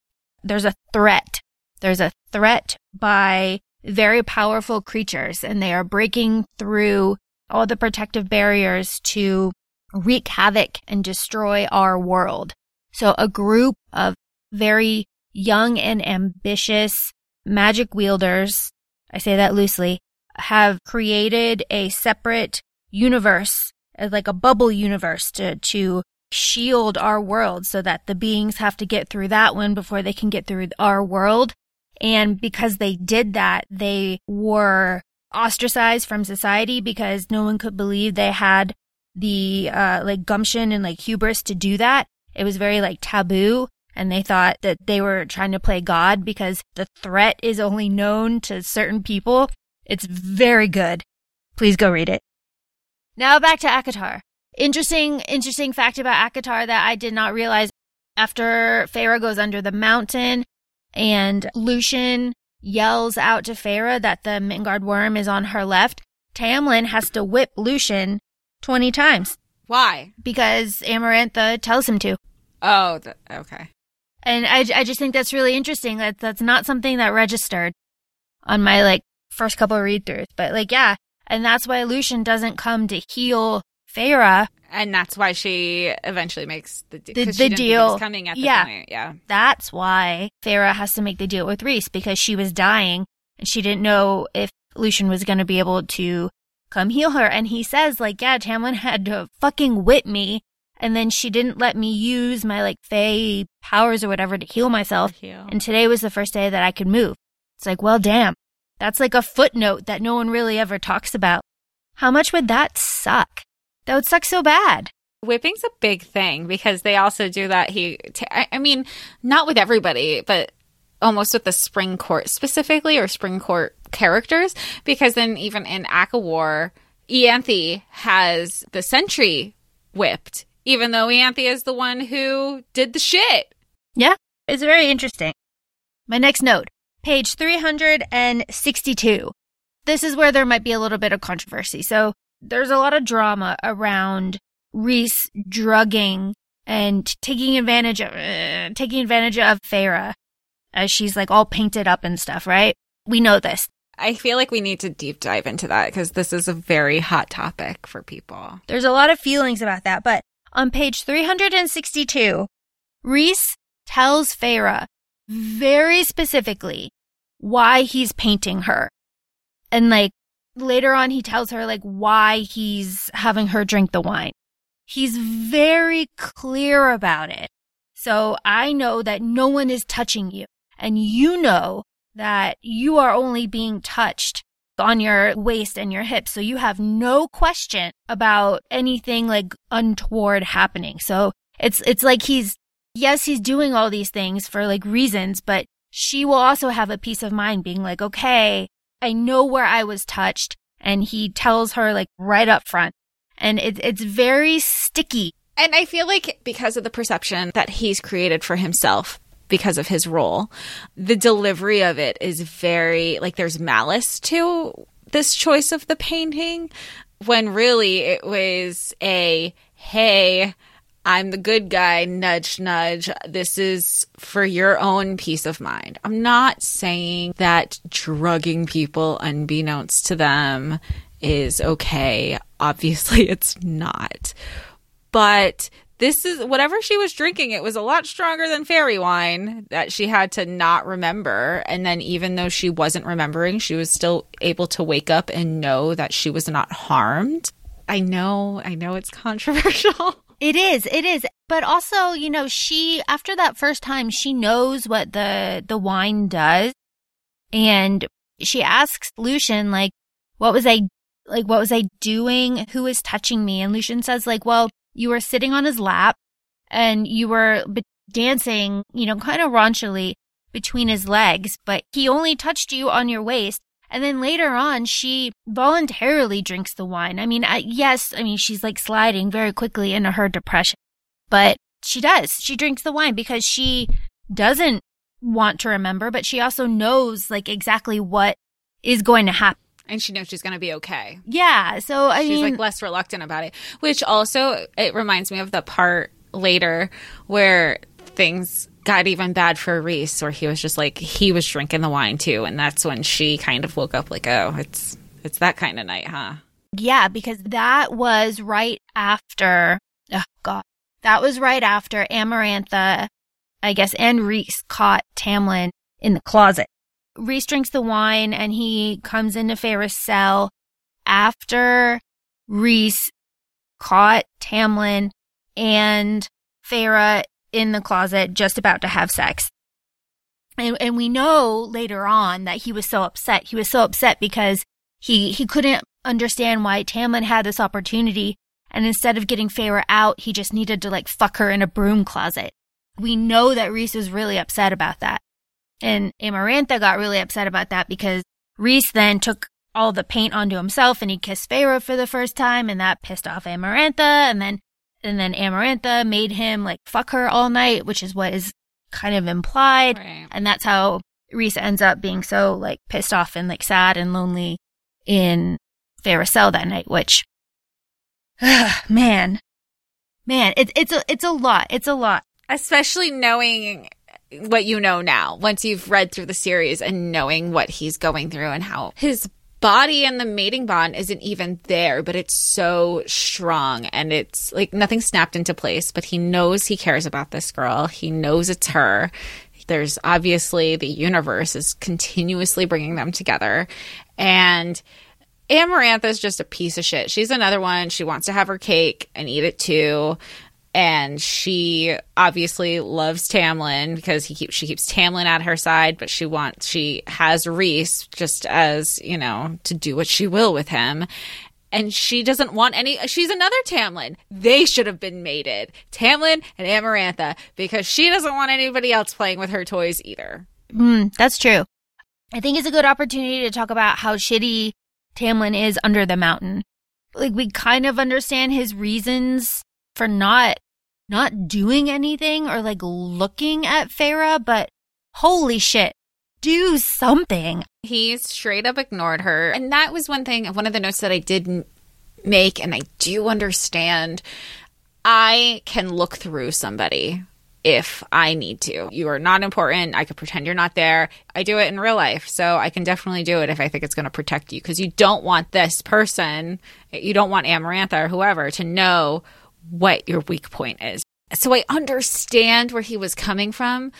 There's a threat. There's a threat by very powerful creatures, and they are breaking through all the protective barriers to wreak havoc and destroy our world. So a group of very young and ambitious magic wielders, I say that loosely, have created a separate universe, uh, like a bubble universe to, to shield our world so that the beings have to get through that one before they can get through our world. And because they did that, they were ostracized from society because no one could believe they had the, uh, like gumption and like hubris to do that. It was very like taboo. And they thought that they were trying to play God because the threat is only known to certain people. It's very good. Please go read it. Now back to ACOTAR. Interesting, interesting fact about ACOTAR that I did not realize. After Feyre goes under the mountain and Lucien yells out to Feyre that the Middengard Wyrm is on her left, Tamlin has to whip Lucien 20 times Why? because Amarantha tells him to. Oh, okay. And I, I just think that's really interesting. That that's not something that registered on my like first couple of read throughs. But like, yeah. And that's why Lucien doesn't come to heal Feyre. And that's why she eventually makes the, de- The- the didn't think it deal. coming at the Yeah. point. Yeah. That's why Feyre has to make the deal with Rhys because she was dying and she didn't know if Lucien was going to be able to come heal her. And he says, like, yeah, Tamlin had to fucking whip me. And then she didn't let me use my like Fey powers or whatever to heal myself. Heal. And today was the first day that I could move. It's like, well, damn. That's like a footnote that no one really ever talks about. How much would that suck? That would suck so bad. Whipping's a big thing because they also do that. He, t- I I mean, not with everybody, but almost with the Spring Court specifically or Spring Court characters. Because then even in ACOWAR, Ianthe has the sentry whipped, even though Ianthe is the one who did the shit. Yeah, it's very interesting. My next note, page 362. This is where there might be a little bit of controversy. So there's a lot of drama around Rhys drugging and taking advantage of uh, taking advantage of Feyre as she's like all painted up and stuff, right? We know this. I feel like we need to deep dive into that because this is a very hot topic for people. There's a lot of feelings about that, but on page 362, Rhys tells Feyre very specifically why he's painting her. And like later on, he tells her like why he's having her drink the wine. He's very clear about it. So I know that no one is touching you and you know that you are only being touched on your waist and your hips. So you have no question about anything like untoward happening. So it's, it's like he's, yes, he's doing all these things for like reasons, but she will also have a peace of mind being like, okay, I know where I was touched. And he tells her like right up front. And it, it's very sticky. And I feel like because of the perception that he's created for himself because of his role, the delivery of it is very like there's malice to this choice of the painting when really it was a hey, I'm the good guy, nudge, nudge. This is for your own peace of mind. I'm not saying that drugging people unbeknownst to them is okay. Obviously, it's not. But this is whatever she was drinking, it was a lot stronger than fairy wine that she had to not remember. And then, even though she wasn't remembering, she was still able to wake up and know that she was not harmed. I know, I know it's controversial. It is, it is. But also, you know, she after that first time, she knows what the the wine does. And she asks Lucien, like, "What was I like what was I doing? Who was touching me?" And Lucien says like, "Well, you were sitting on his lap and you were b- dancing, you know, kind of raunchily between his legs, but he only touched you on your waist and then later on, she voluntarily drinks the wine. I mean, I, yes, I mean, she's like sliding very quickly into her depression, but she does. She drinks the wine because she doesn't want to remember, but she also knows like exactly what is going to happen. And she knows she's going to be okay. Yeah. So, I She's mean, like less reluctant about it, which also it reminds me of the part later where things got even bad for Rhys, where he was just like he was drinking the wine too, and that's when she kind of woke up like, oh, it's it's that kind of night, huh? Yeah, because that was right after, oh God, that was right after Amarantha, I guess, and Rhys caught Tamlin in the closet. Rhys drinks the wine and he comes into Feyre's cell after Rhys caught Tamlin and Feyre in the closet just about to have sex. And, and we know later on that he was so upset. He was so upset because he, he couldn't understand why Tamlin had this opportunity. And instead of getting Feyre out, he just needed to like fuck her in a broom closet. We know that Rhys was really upset about that. And Amarantha got really upset about that because Rhys then took all the paint onto himself and he kissed Feyre for the first time and that pissed off Amarantha. And then, and then Amarantha made him like fuck her all night, which is what is kind of implied. Right. And that's how Rhys ends up being so like pissed off and like sad and lonely in Feyre's cell that night, which, man, man, it's, it's a, it's a lot. It's a lot. Especially knowing what you know now, once you've read through the series and knowing what he's going through and how his body and the mating bond isn't even there, but it's so strong and it's like nothing snapped into place. But he knows he cares about this girl. He knows it's her. There's obviously the universe is continuously bringing them together. And Amarantha is just a piece of shit. She's another one. She wants to have her cake and eat it too. And she obviously loves Tamlin because he keeps she keeps Tamlin at her side, but she wants she has Rhys just as, you know, to do what she will with him and she doesn't want any. She's another Tamlin. They should have been mated, Tamlin and Amarantha, because she doesn't want anybody else playing with her toys either. Mm, that's true. I think it's a good opportunity to talk about how shitty Tamlin is under the mountain. Like we kind of understand his reasons for not not doing anything or like looking at Feyre, but holy shit, do something. He straight up ignored her. And that was one thing, one of the notes that I didn't make, and I do understand. I can look through somebody if I need to. You are not important. I could pretend you're not there. I do it in real life. So I can definitely do it if I think it's going to protect you because you don't want this person, you don't want Amarantha or whoever to know what your weak point is. So I understand where he was coming from,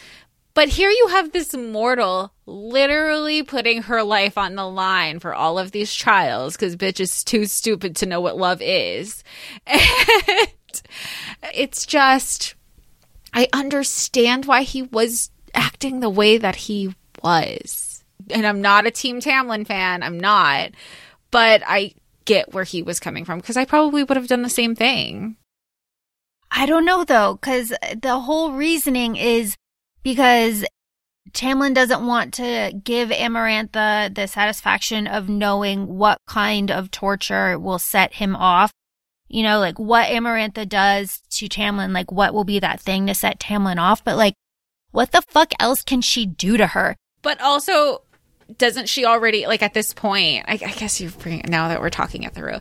but here you have this mortal literally putting her life on the line for all of these trials because bitch is too stupid to know what love is. And it's just, I understand why he was acting the way that he was. And I'm not a Team Tamlin fan, I'm not. But I get where he was coming from because I probably would have done the same thing. I don't know though, because the whole reasoning is because Tamlin doesn't want to give Amarantha the satisfaction of knowing what kind of torture will set him off. You know, like what Amarantha does to Tamlin, like what will be that thing to set Tamlin off. But like, what the fuck else can she do to her? But also, doesn't she already, like at this point, I, I guess you're bringing, now that we're talking it through,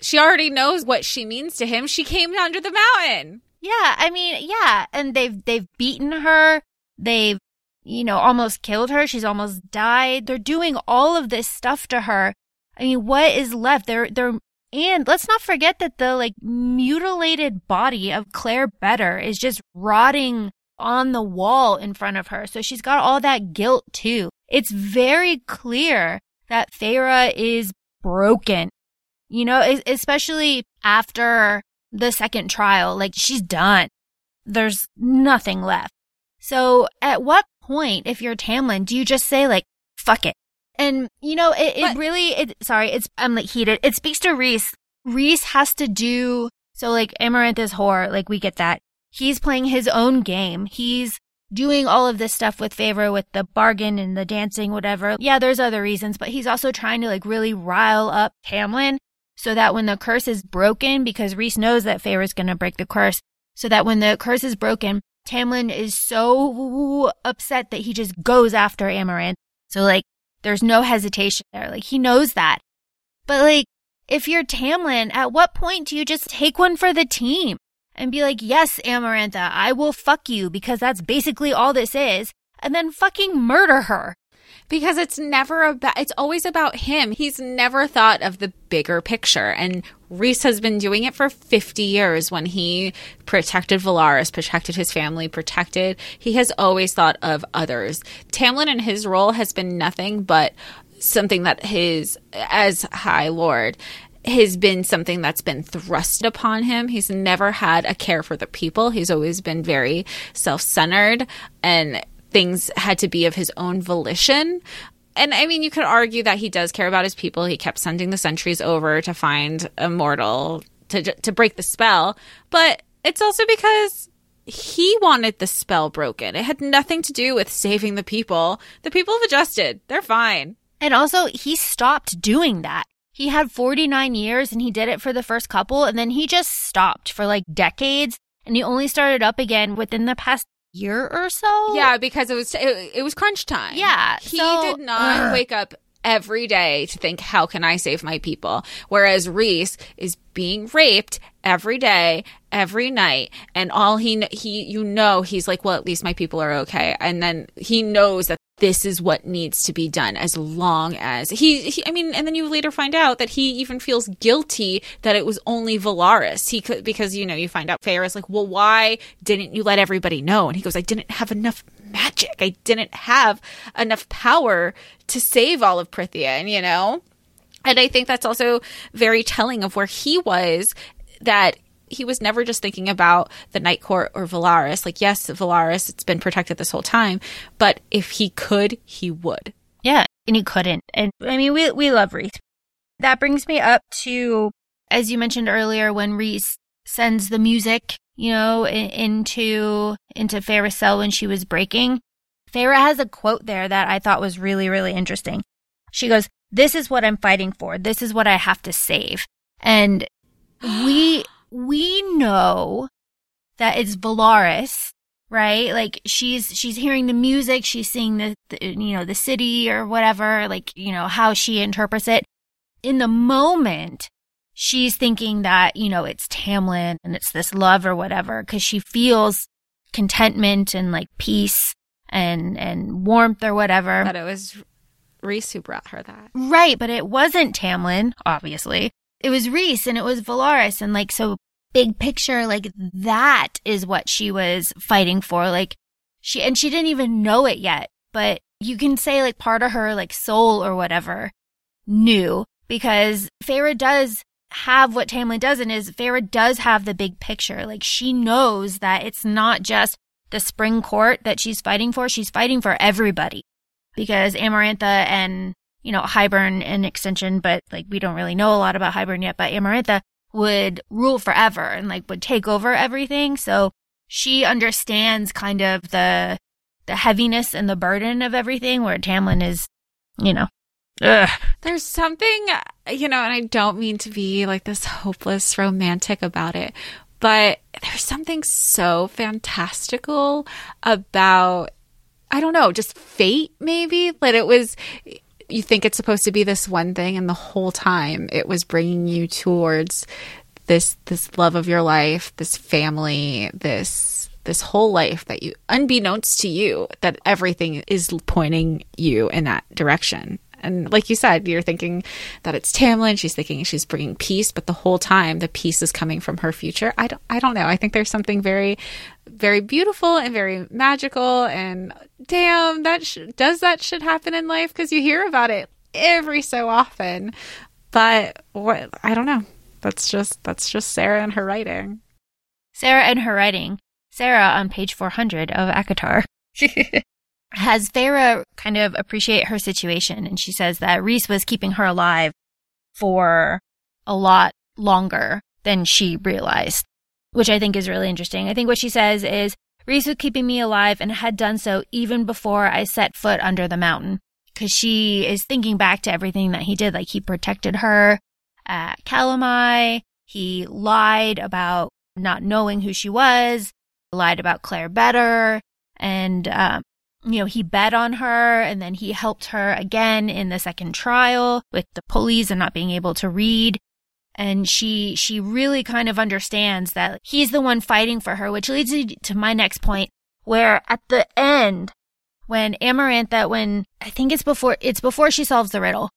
she already knows what she means to him. She came under the mountain. Yeah, I mean, yeah, and they've they've beaten her. They've you know almost killed her. She's almost died. They're doing all of this stuff to her. I mean, what is left? They're they're and let's not forget that the like mutilated body of Clare Beddor is just rotting on the wall in front of her. So she's got all that guilt too. It's very clear that Feyre is broken. You know, especially after the second trial. Like she's done. There's nothing left. So at what point, if you're Tamlin, do you just say like, fuck it? And you know, it, it really, it, sorry, it's, I'm like heated. It speaks to Rhys. Rhys has to do, so like Amaranth is whore, like we get that. He's playing his own game. He's doing all of this stuff with Feyre with the bargain and the dancing, whatever. Yeah, there's other reasons, but he's also trying to like really rile up Tamlin so that when the curse is broken, because Rhys knows that Feyre is going to break the curse, so that when the curse is broken, Tamlin is so upset that he just goes after Amaranth. So like, there's no hesitation there. Like, he knows that. But like, if you're Tamlin, at what point do you just take one for the team and be like, yes, Amarantha, I will fuck you because that's basically all this is, and then fucking murder her? Because it's never about it's always about him. He's never thought of the bigger picture and Rhys has been doing it for 50 years when he protected Velaris, protected his family, protected. He has always thought of others. Tamlin and his role has been nothing but something that his as High Lord has been something that's been thrust upon him. He's never had a care for the people. He's always been very self-centered and things had to be of his own volition. And I mean, you could argue that he does care about his people. He kept sending the sentries over to find a mortal to to break the spell, but it's also because he wanted the spell broken. It had nothing to do with saving the people. The people have adjusted. They're fine. And also, he stopped doing that. He had 49 years and he did it for the first couple, and then he just stopped for like decades. And he only started up again within the past year or so. Yeah, because it was it, it was crunch time. Yeah, he so, did not wake up every day to think how can I save my people, whereas Rhys is being raped every day, every night, and all he he you know he's like, well, at least my people are okay, and then he knows that this is what needs to be done as long as he, he, I mean and then you later find out that he even feels guilty that it was only Velaris. He could because you know you find out Feyre's like well why didn't you let everybody know? And he goes I didn't have enough magic. I didn't have enough power to save all of Prythian and you know? And I think that's also very telling of where he was that he was never just thinking about the Night Court or Velaris. Like, yes, Velaris, it's been protected this whole time, but if he could, he would. Yeah, and he couldn't. And I mean, we we love Rhys. That brings me up to, as you mentioned earlier, when Rhys sends the music, you know, in, into into Feyre's cell when she was breaking. Feyre has a quote there that I thought was really, really interesting. She goes, "This is what I'm fighting for. This is what I have to save." And we we know that it's Velaris, right? Like she's she's hearing the music, she's seeing the, the, you know the city or whatever, like you know how she interprets it. In the moment, she's thinking that you know it's Tamlin and it's this love or whatever because she feels contentment and like peace and and warmth or whatever. But it was Rhys who brought her that, right? But it wasn't Tamlin, obviously it was Rhys and it was Velaris and like so big picture like that is what she was fighting for like she and she didn't even know it yet but you can say like part of her like soul or whatever knew because Feyre does have what Tamlin doesn't is Feyre does have the big picture. Like she knows that it's not just the spring court that she's fighting for she's fighting for everybody because Amarantha and you know, Hybern and extension, but like we don't really know a lot about Hybern yet, but Amarantha would rule forever and like would take over everything. So she understands kind of the, the heaviness and the burden of everything where Tamlin is, you know, Ugh. There's something, you know, and I don't mean to be like this hopeless romantic about it, but there's something so fantastical about, I don't know, just fate maybe. That it was, you think it's supposed to be this one thing and the whole time it was bringing you towards this this love of your life this family this this whole life that you unbeknownst to you that everything is pointing you in that direction. And like you said you're thinking that it's Tamlin she's thinking she's bringing peace but the whole time the peace is coming from her future. I don't i don't know. I think there's something very very beautiful and very magical and damn that sh- does that should happen in life? Because you hear about it every so often. But what i don't know. That's just that's just sarah and her writing. Sarah and her writing. Sarah on page 400 of ACOTAR has Feyre kind of appreciate her situation? And she says that Rhys was keeping her alive for a lot longer than she realized which I think is really interesting. I think what she says is Rhys was keeping me alive and had done so even before I set foot under the mountain. Because she is thinking back to everything that he did. Like he protected her at Calanmai. He lied about not knowing who she was, lied about Clare Beddor. And, um, you know, he bet on her and then he helped her again in the second trial with the pulleys and not being able to read and she she really kind of understands that he's the one fighting for her which leads me to my next point where at the end when amarantha when i think it's before it's before she solves the riddle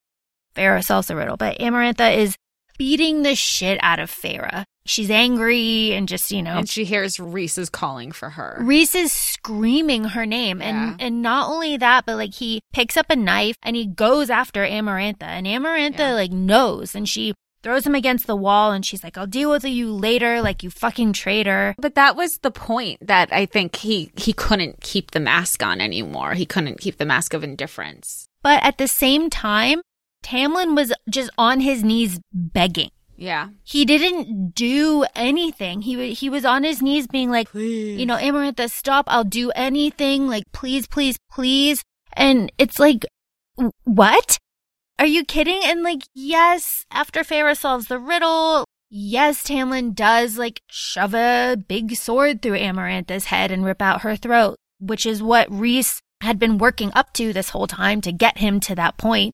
Feyre solves the riddle but amarantha is beating the shit out of Feyre. She's angry and just, you know. And she hears Rhys is calling for her. Rhys is screaming her name. And, and not only that, but like he picks up a knife and he goes after Amarantha. And Amarantha yeah. like knows and she throws him against the wall and she's like i'll deal with you later like you fucking traitor. But that was the point that i think he he couldn't keep the mask on anymore. He couldn't keep the mask of indifference. But at the same time tamlin was just on his knees begging. Yeah. He didn't do anything. He he was on his knees being like please. you know amarantha stop. I'll do anything. Like please please please. And it's like what are you kidding? And like, yes, after Feyre solves the riddle, yes, Tamlin does like shove a big sword through Amarantha's head and rip out her throat, which is what Rhys had been working up to this whole time to get him to that point.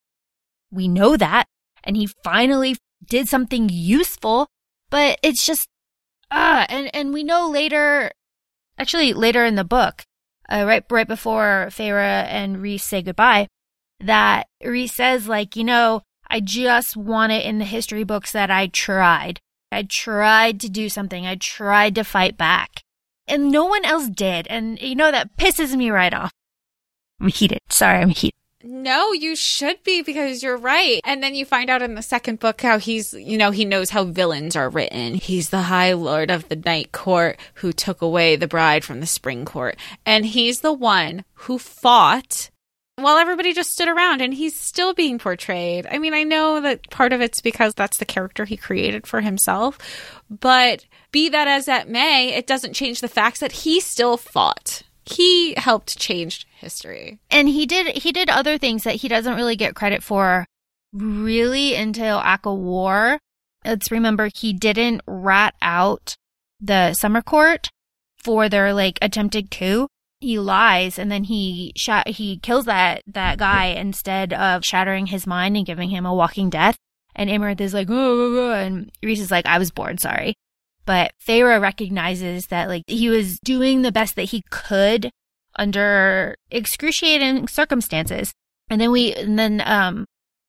We know that. And he finally did something useful, but it's just, ah, and, and we know later, actually later in the book, uh, right right before Feyre and Rhys say goodbye, that Rhys says like, you know, I just want it in the history books that I tried. I tried to do something. I tried to fight back. And no one else did. And you know, that pisses me right off. I'm heated. Sorry, I'm heated. No, you should be because you're right. And then you find out in the second book how he's, you know, he knows how villains are written. He's the High Lord of the Night Court who took away the bride from the Spring Court. And he's the one who fought while everybody just stood around and he's still being portrayed. I mean, I know that part of it's because that's the character he created for himself, but be that as that may, it doesn't change the facts that he still fought. He helped change history. And he did he did other things that he doesn't really get credit for really until ACOWAR. Let's remember he didn't rat out the summer court for their like attempted coup. He lies and then he shot he kills that that guy instead of shattering his mind and giving him a walking death. And Imarith is like, oh, oh, oh, and Rhys is like, I was bored, sorry. But Feyre recognizes that like he was doing the best that he could under excruciating circumstances. And then we, and then, um,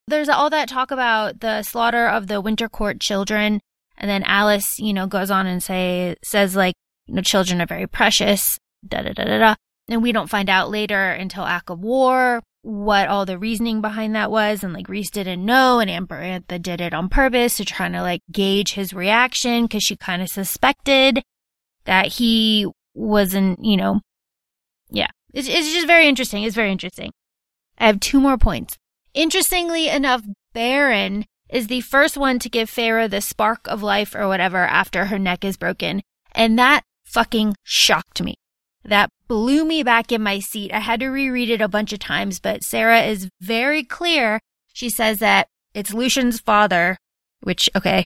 there's all that talk about the slaughter of the Winter Court children. And then Alis you know, goes on and say, says like, you know, children are very precious, da da da da da. And we don't find out later until ACOWAR what all the reasoning behind that was. And like Rhys didn't know and Amarantha did it on purpose to try to like gauge his reaction because she kind of suspected that he wasn't, you know, yeah. It's, it's just very interesting. It's very interesting. I have two more points. Interestingly enough, Beron is the first one to give Feyre the spark of life or whatever after her neck is broken. And that fucking shocked me. That blew me back in my seat. I had to reread it a bunch of times, but Sarah is very clear. She says that it's Lucien's father, which, okay.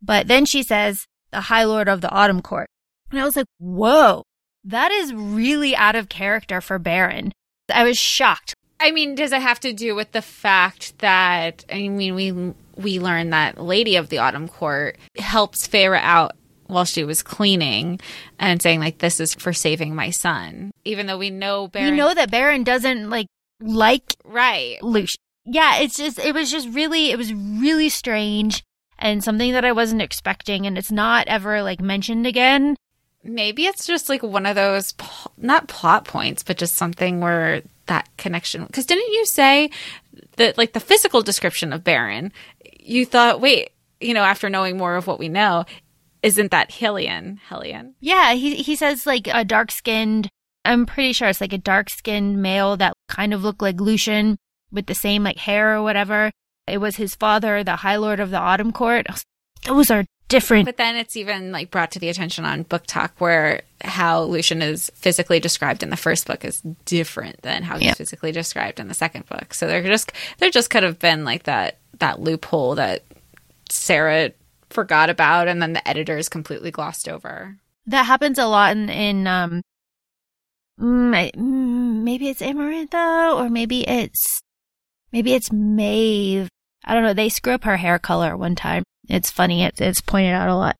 But then she says the High Lord of the Autumn Court. And I was like, whoa, that is really out of character for Beron. I was shocked. I mean, does it have to do with the fact that I mean we we learned that Lady of the Autumn Court helps Feyre out while she was cleaning and saying like this is for saving my son even though we know Beron We know that Beron doesn't like like right Lucien. Yeah, it's just it was just really it was really strange and something that I wasn't expecting and it's not ever like mentioned again. maybe it's just like one of those not plot points but just something where that connection because didn't you say that like the physical description of Beron you thought wait you know after knowing more of what we know isn't that Helion Helion Yeah, he he says like a dark-skinned I'm pretty sure it's like a dark-skinned male that kind of looked like Lucien with the same like hair or whatever. It was his father, the High Lord of the Autumn Court. Was- Those are different. But then it's even like brought to the attention on BookTok where how Lucien is physically described in the first book is different than how he's Yeah. physically described in the second book. So there just there just could have been like that that loophole that Sarah forgot about and then the editors completely glossed over. That happens a lot in in um. mm, mm, Maybe it's Amarantha, or maybe it's maybe it's Maeve. I don't know. They screw up her hair color one time. It's funny. It's it's pointed out a lot.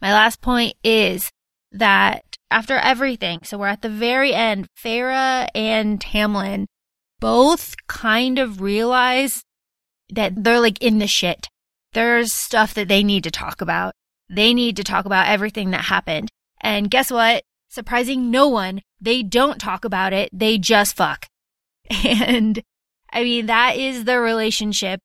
My last point is that after everything, so we're at the very end. Feyre and Tamlin both kind of realize that they're like in the shit. There's stuff that they need to talk about. They need to talk about everything that happened. And guess what? Surprising no one, they don't talk about it. They just fuck. And I mean, that is the relationship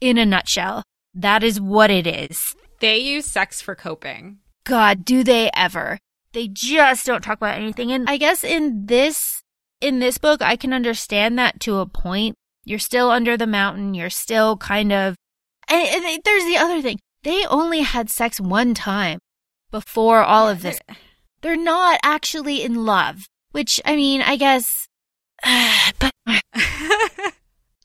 in a nutshell. That is what it is. They use sex for coping. God, do they ever? They just don't talk about anything. And I guess in this, in this book, I can understand that to a point. You're still under the mountain. You're still kind of, and, and there's the other thing. They only had sex one time before all of this. They're not actually in love, which I mean, I guess, but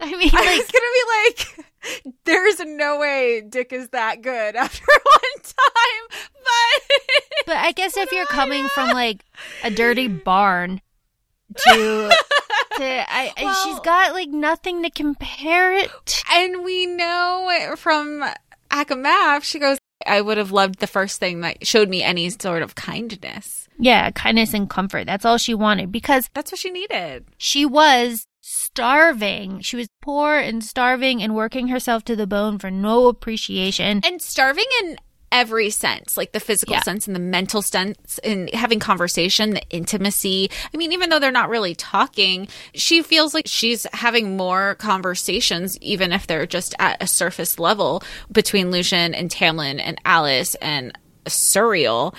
I mean, I like, was gonna be like, there's no way Dick is that good after one time, but but I guess if you're coming from like a dirty barn to to I, I she's Well- got like nothing to compare it to. and we know from ACOMAF, she goes, I would have loved the first thing that showed me any sort of kindness. Yeah, kindness and comfort. That's all she wanted because That's what she needed. she was starving. She was poor and starving and working herself to the bone for no appreciation. And starving in every sense, like the physical Yeah. sense and the mental sense, and having conversation, the intimacy. I mean, even though they're not really talking, she feels like she's having more conversations, even if they're just at a surface level between Lucien and Tamlin and Alis and Suriel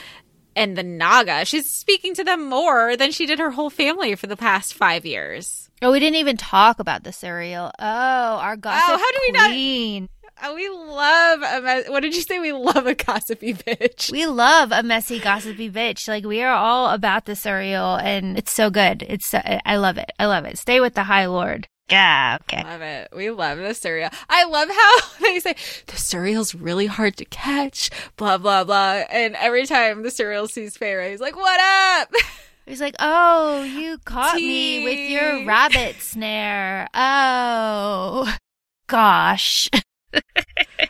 and the Naga. She's speaking to them more than she did her whole family for the past five years. Oh, we didn't even talk about the Suriel. Oh, our gossip oh, how do we not- queen. Oh, Uh, we love a me- what did you say? We love a gossipy bitch. We love a messy, gossipy bitch. Like we are all about the Suriel, and it's so good. It's so, I love it. I love it. Stay with the High Lord. Yeah. Okay. Love it. We love the Suriel. I love how they say the Suriel's really hard to catch, blah, blah, blah. And every time the Suriel sees Feyre, he's like, what up? He's like, "Oh, you caught me with your rabbit snare." Oh, gosh.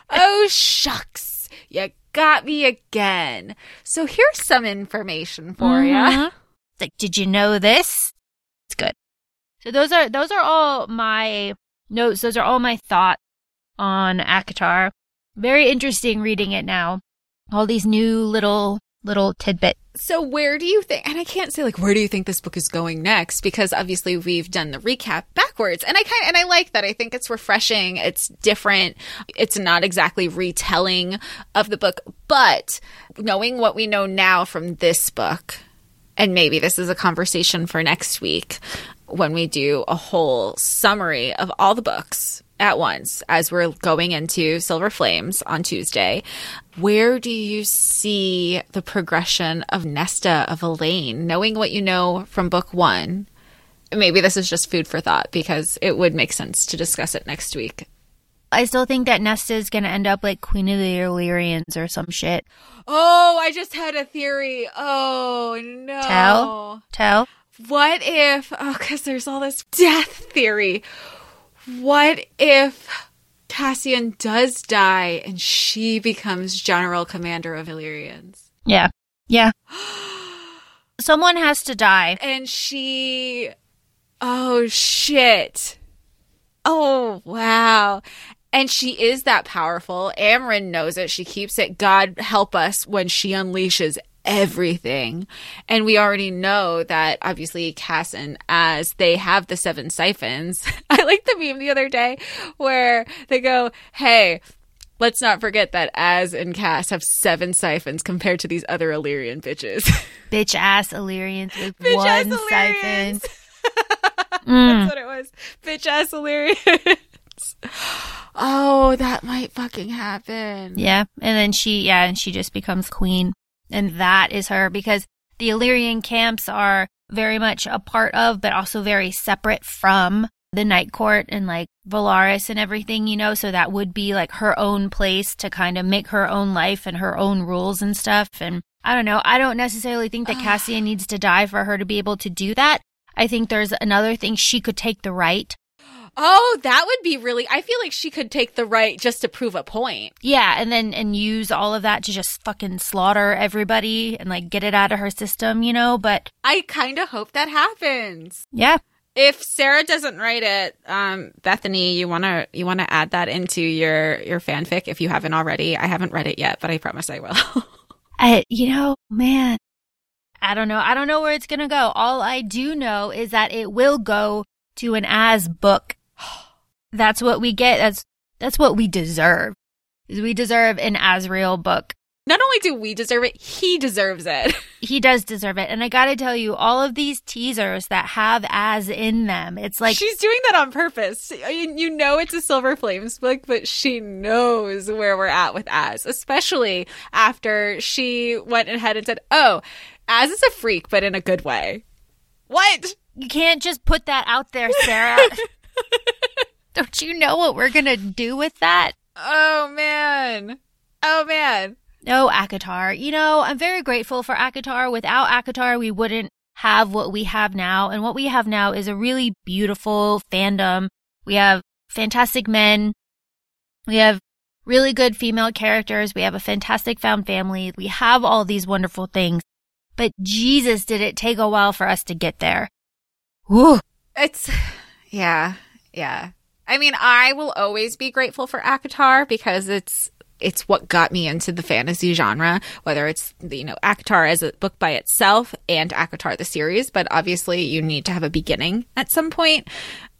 oh, shucks. You got me again. So here's some information for you. Mhm. Like, did you know this? It's good. So those are those are all my notes. Those are all my thoughts on ACOTAR. Very interesting reading it now. All these new little little tidbit. So where do you think and I can't say like where do you think this book is going next because obviously we've done the recap backwards and I kind and I like that. I think it's refreshing. It's different. It's not exactly retelling of the book but knowing what we know now from this book and maybe this is a conversation for next week when we do a whole summary of all the books at once as we're going into Silver Flames on Tuesday. Where do you see the progression of Nesta, of Elain, knowing what you know from book one? Maybe this is just food for thought because it would make sense to discuss it next week. I still think that Nesta is going to end up like Queen of the Illyrians or some shit. Oh, I just had a theory. Oh, no. Tell? Tell? What if, oh, because there's all this death theory. What if Cassian does die and she becomes general commander of Illyrians? Yeah. Yeah. Someone has to die. And she, oh shit. Oh, wow. And she is that powerful. Amren knows it. She keeps it. God help us when she unleashes everything. And we already know that obviously Cass and Az they have the seven siphons. I like the meme the other day where they go, Hey, let's not forget that Az and Cass have seven siphons compared to these other Illyrian bitches. Bitch ass Illyrians with Bitch one Illyrians. siphon. Mm. That's what it was. Bitch ass Illyrians. oh, that might fucking happen. Yeah. And then she, yeah, and she just becomes queen. And that is her because the Illyrian camps are very much a part of, but also very separate from the Night Court and like Velaris and everything, you know? So that would be like her own place to kind of make her own life and her own rules and stuff. And I don't know. I don't necessarily think that Cassian needs to die for her to be able to do that. I think there's another thing she could take the right. Oh, that would be really. I feel like she could take the right just to prove a point. Yeah, and then and use all of that to just fucking slaughter everybody and like get it out of her system, you know? But I kind of hope that happens. yeah. If Sarah doesn't write it, um, Bethany, you wanna you wanna add that into your your fanfic if you haven't already. I haven't read it yet, but I promise I will. I, you know, man, I don't know. I don't know where it's going to go. All I do know is that it will go to an Az book. That's what we get. That's, that's what we deserve. We deserve an Azriel book. Not only do we deserve it, he deserves it. He does deserve it. And I got to tell you, all of these teasers that have Az in them, it's like, She's doing that on purpose. You you know it's a Silver Flames book, but she knows where we're at with Az, especially after she went ahead and said, "Oh, Az is a freak, but in a good way." What? you can't just put that out there, Sarah. don't you know what we're going to do with that? Oh man. Oh man. No, ACOTAR. You know, I'm very grateful for ACOTAR. Without ACOTAR, we wouldn't have what we have now. And what we have now is a really beautiful fandom. We have fantastic men. We have really good female characters. We have a fantastic found family. We have all these wonderful things. But Jesus, did it take a while for us to get there? Whew. It's, yeah, yeah. I mean, I will always be grateful for ACOTAR because it's it's what got me into the fantasy genre, whether it's you know ACOTAR as a book by itself and ACOTAR the series, but obviously you need to have a beginning at some point.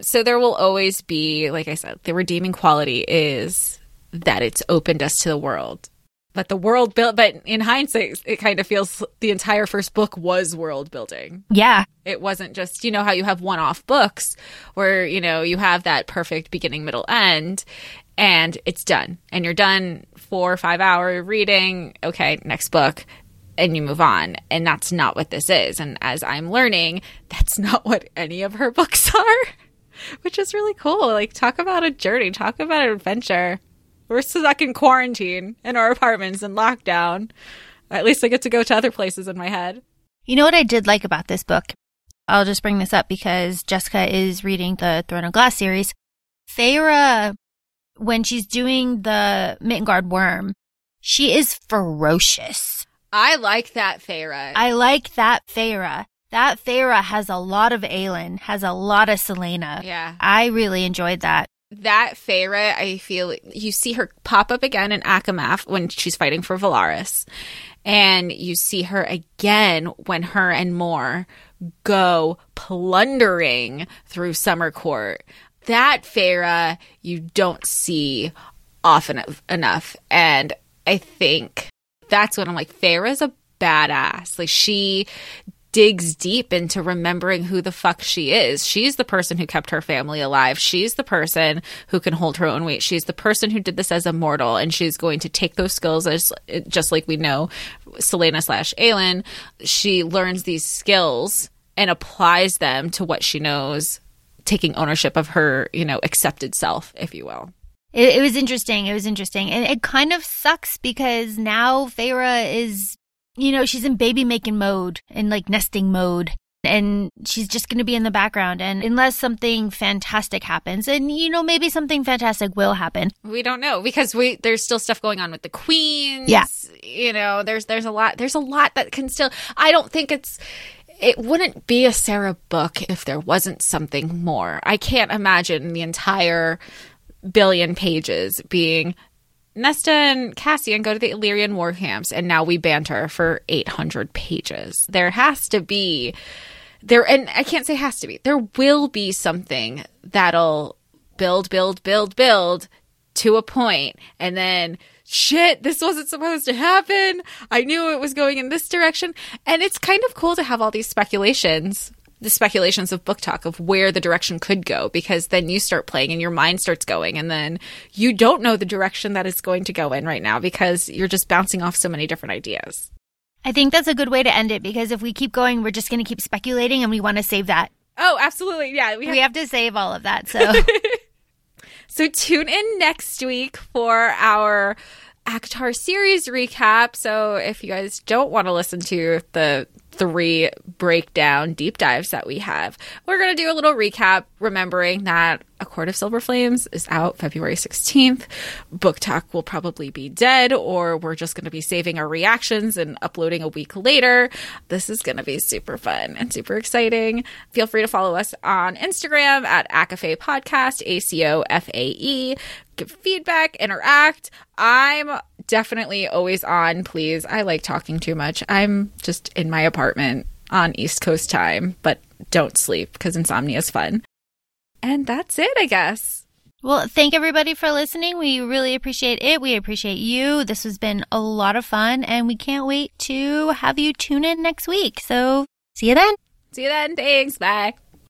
So there will always be, like I said, the redeeming quality is that it's opened us to the world. But the world built, but in hindsight, it kind of feels the entire first book was world building. Yeah. It wasn't just, you know, how you have one off books where, you know, you have that perfect beginning, middle, end and it's done. And you're done four or five hour reading. Okay, next book. And you move on. And that's not what this is. And as I'm learning, that's not what any of her books are, which is really cool. Like, talk about a journey, talk about an adventure. We're stuck in quarantine in our apartments in lockdown. At least I get to go to other places in my head. You know what I did like about this book? I'll just bring this up because Jessica is reading the Throne of Glass series. Feyre, when she's doing the Middengard Wyrm, she is ferocious. I like that, Feyre. I like that Feyre. That Feyre has a lot of Aelin, has a lot of Celaena. Yeah. I really enjoyed that that Feyre, I feel you see her pop up again in ACOMAF when she's fighting for Velaris, And you see her again when her and Mor go plundering through Summer Court. That Feyre you don't see often enough. And I think that's when I'm like, Feyre's a badass. Like she digs deep into remembering who the fuck she is. She's the person who kept her family alive. She's the person who can hold her own weight. She's the person who did this as a mortal, and she's going to take those skills as just like we know Celaena slash Aelin. She learns these skills and applies them to what she knows, taking ownership of her, you know, accepted self, if you will. It, it was interesting. It was interesting, and it kind of sucks because now Feyre is you know, she's in baby making mode and like nesting mode. And she's just going to be in the background. And unless something fantastic happens, and you know, maybe something fantastic will happen. We don't know because we there's still stuff going on with the queens. Yeah. You know, there's there's a lot there's a lot that can still I don't think it's it wouldn't be a Sarah book if there wasn't something more. I can't imagine the entire billion pages being Nesta and Cassian go to the Illyrian war camps, and now we banter for 800 pages. There has to be there, and I can't say has to be. There will be something that'll build, build, build, build to a point, and then shit, this wasn't supposed to happen. I knew it was going in this direction, and it's kind of cool to have all these speculations the speculations of BookTok of where the direction could go because then you start playing and your mind starts going and then you don't know the direction that it's going to go in right now because you're just bouncing off so many different ideas. I think that's a good way to end it because if we keep going, we're just going to keep speculating and we want to save that. Oh, absolutely. Yeah. We have, we have to save all of that. So. so tune in next week for our ACOTAR series recap. So if you guys don't want to listen to the three breakdown deep dives that we have. We're going to do a little recap, remembering that A Court of Silver Flames is out February 16th. BookTok will probably be dead, or we're just going to be saving our reactions and uploading a week later. This is going to be super fun and super exciting. Feel free to follow us on Instagram at ACOFAE Podcast, A C O F A E. Give feedback, interact. I'm definitely always on, please. I like talking too much. I'm just in my apartment on East Coast time, but don't sleep because insomnia is fun. And that's it, I guess. Well, thank everybody for listening. We really appreciate it. We appreciate you. This has been a lot of fun, and we can't wait to have you tune in next week. So, see you then. See you then. Thanks. Bye.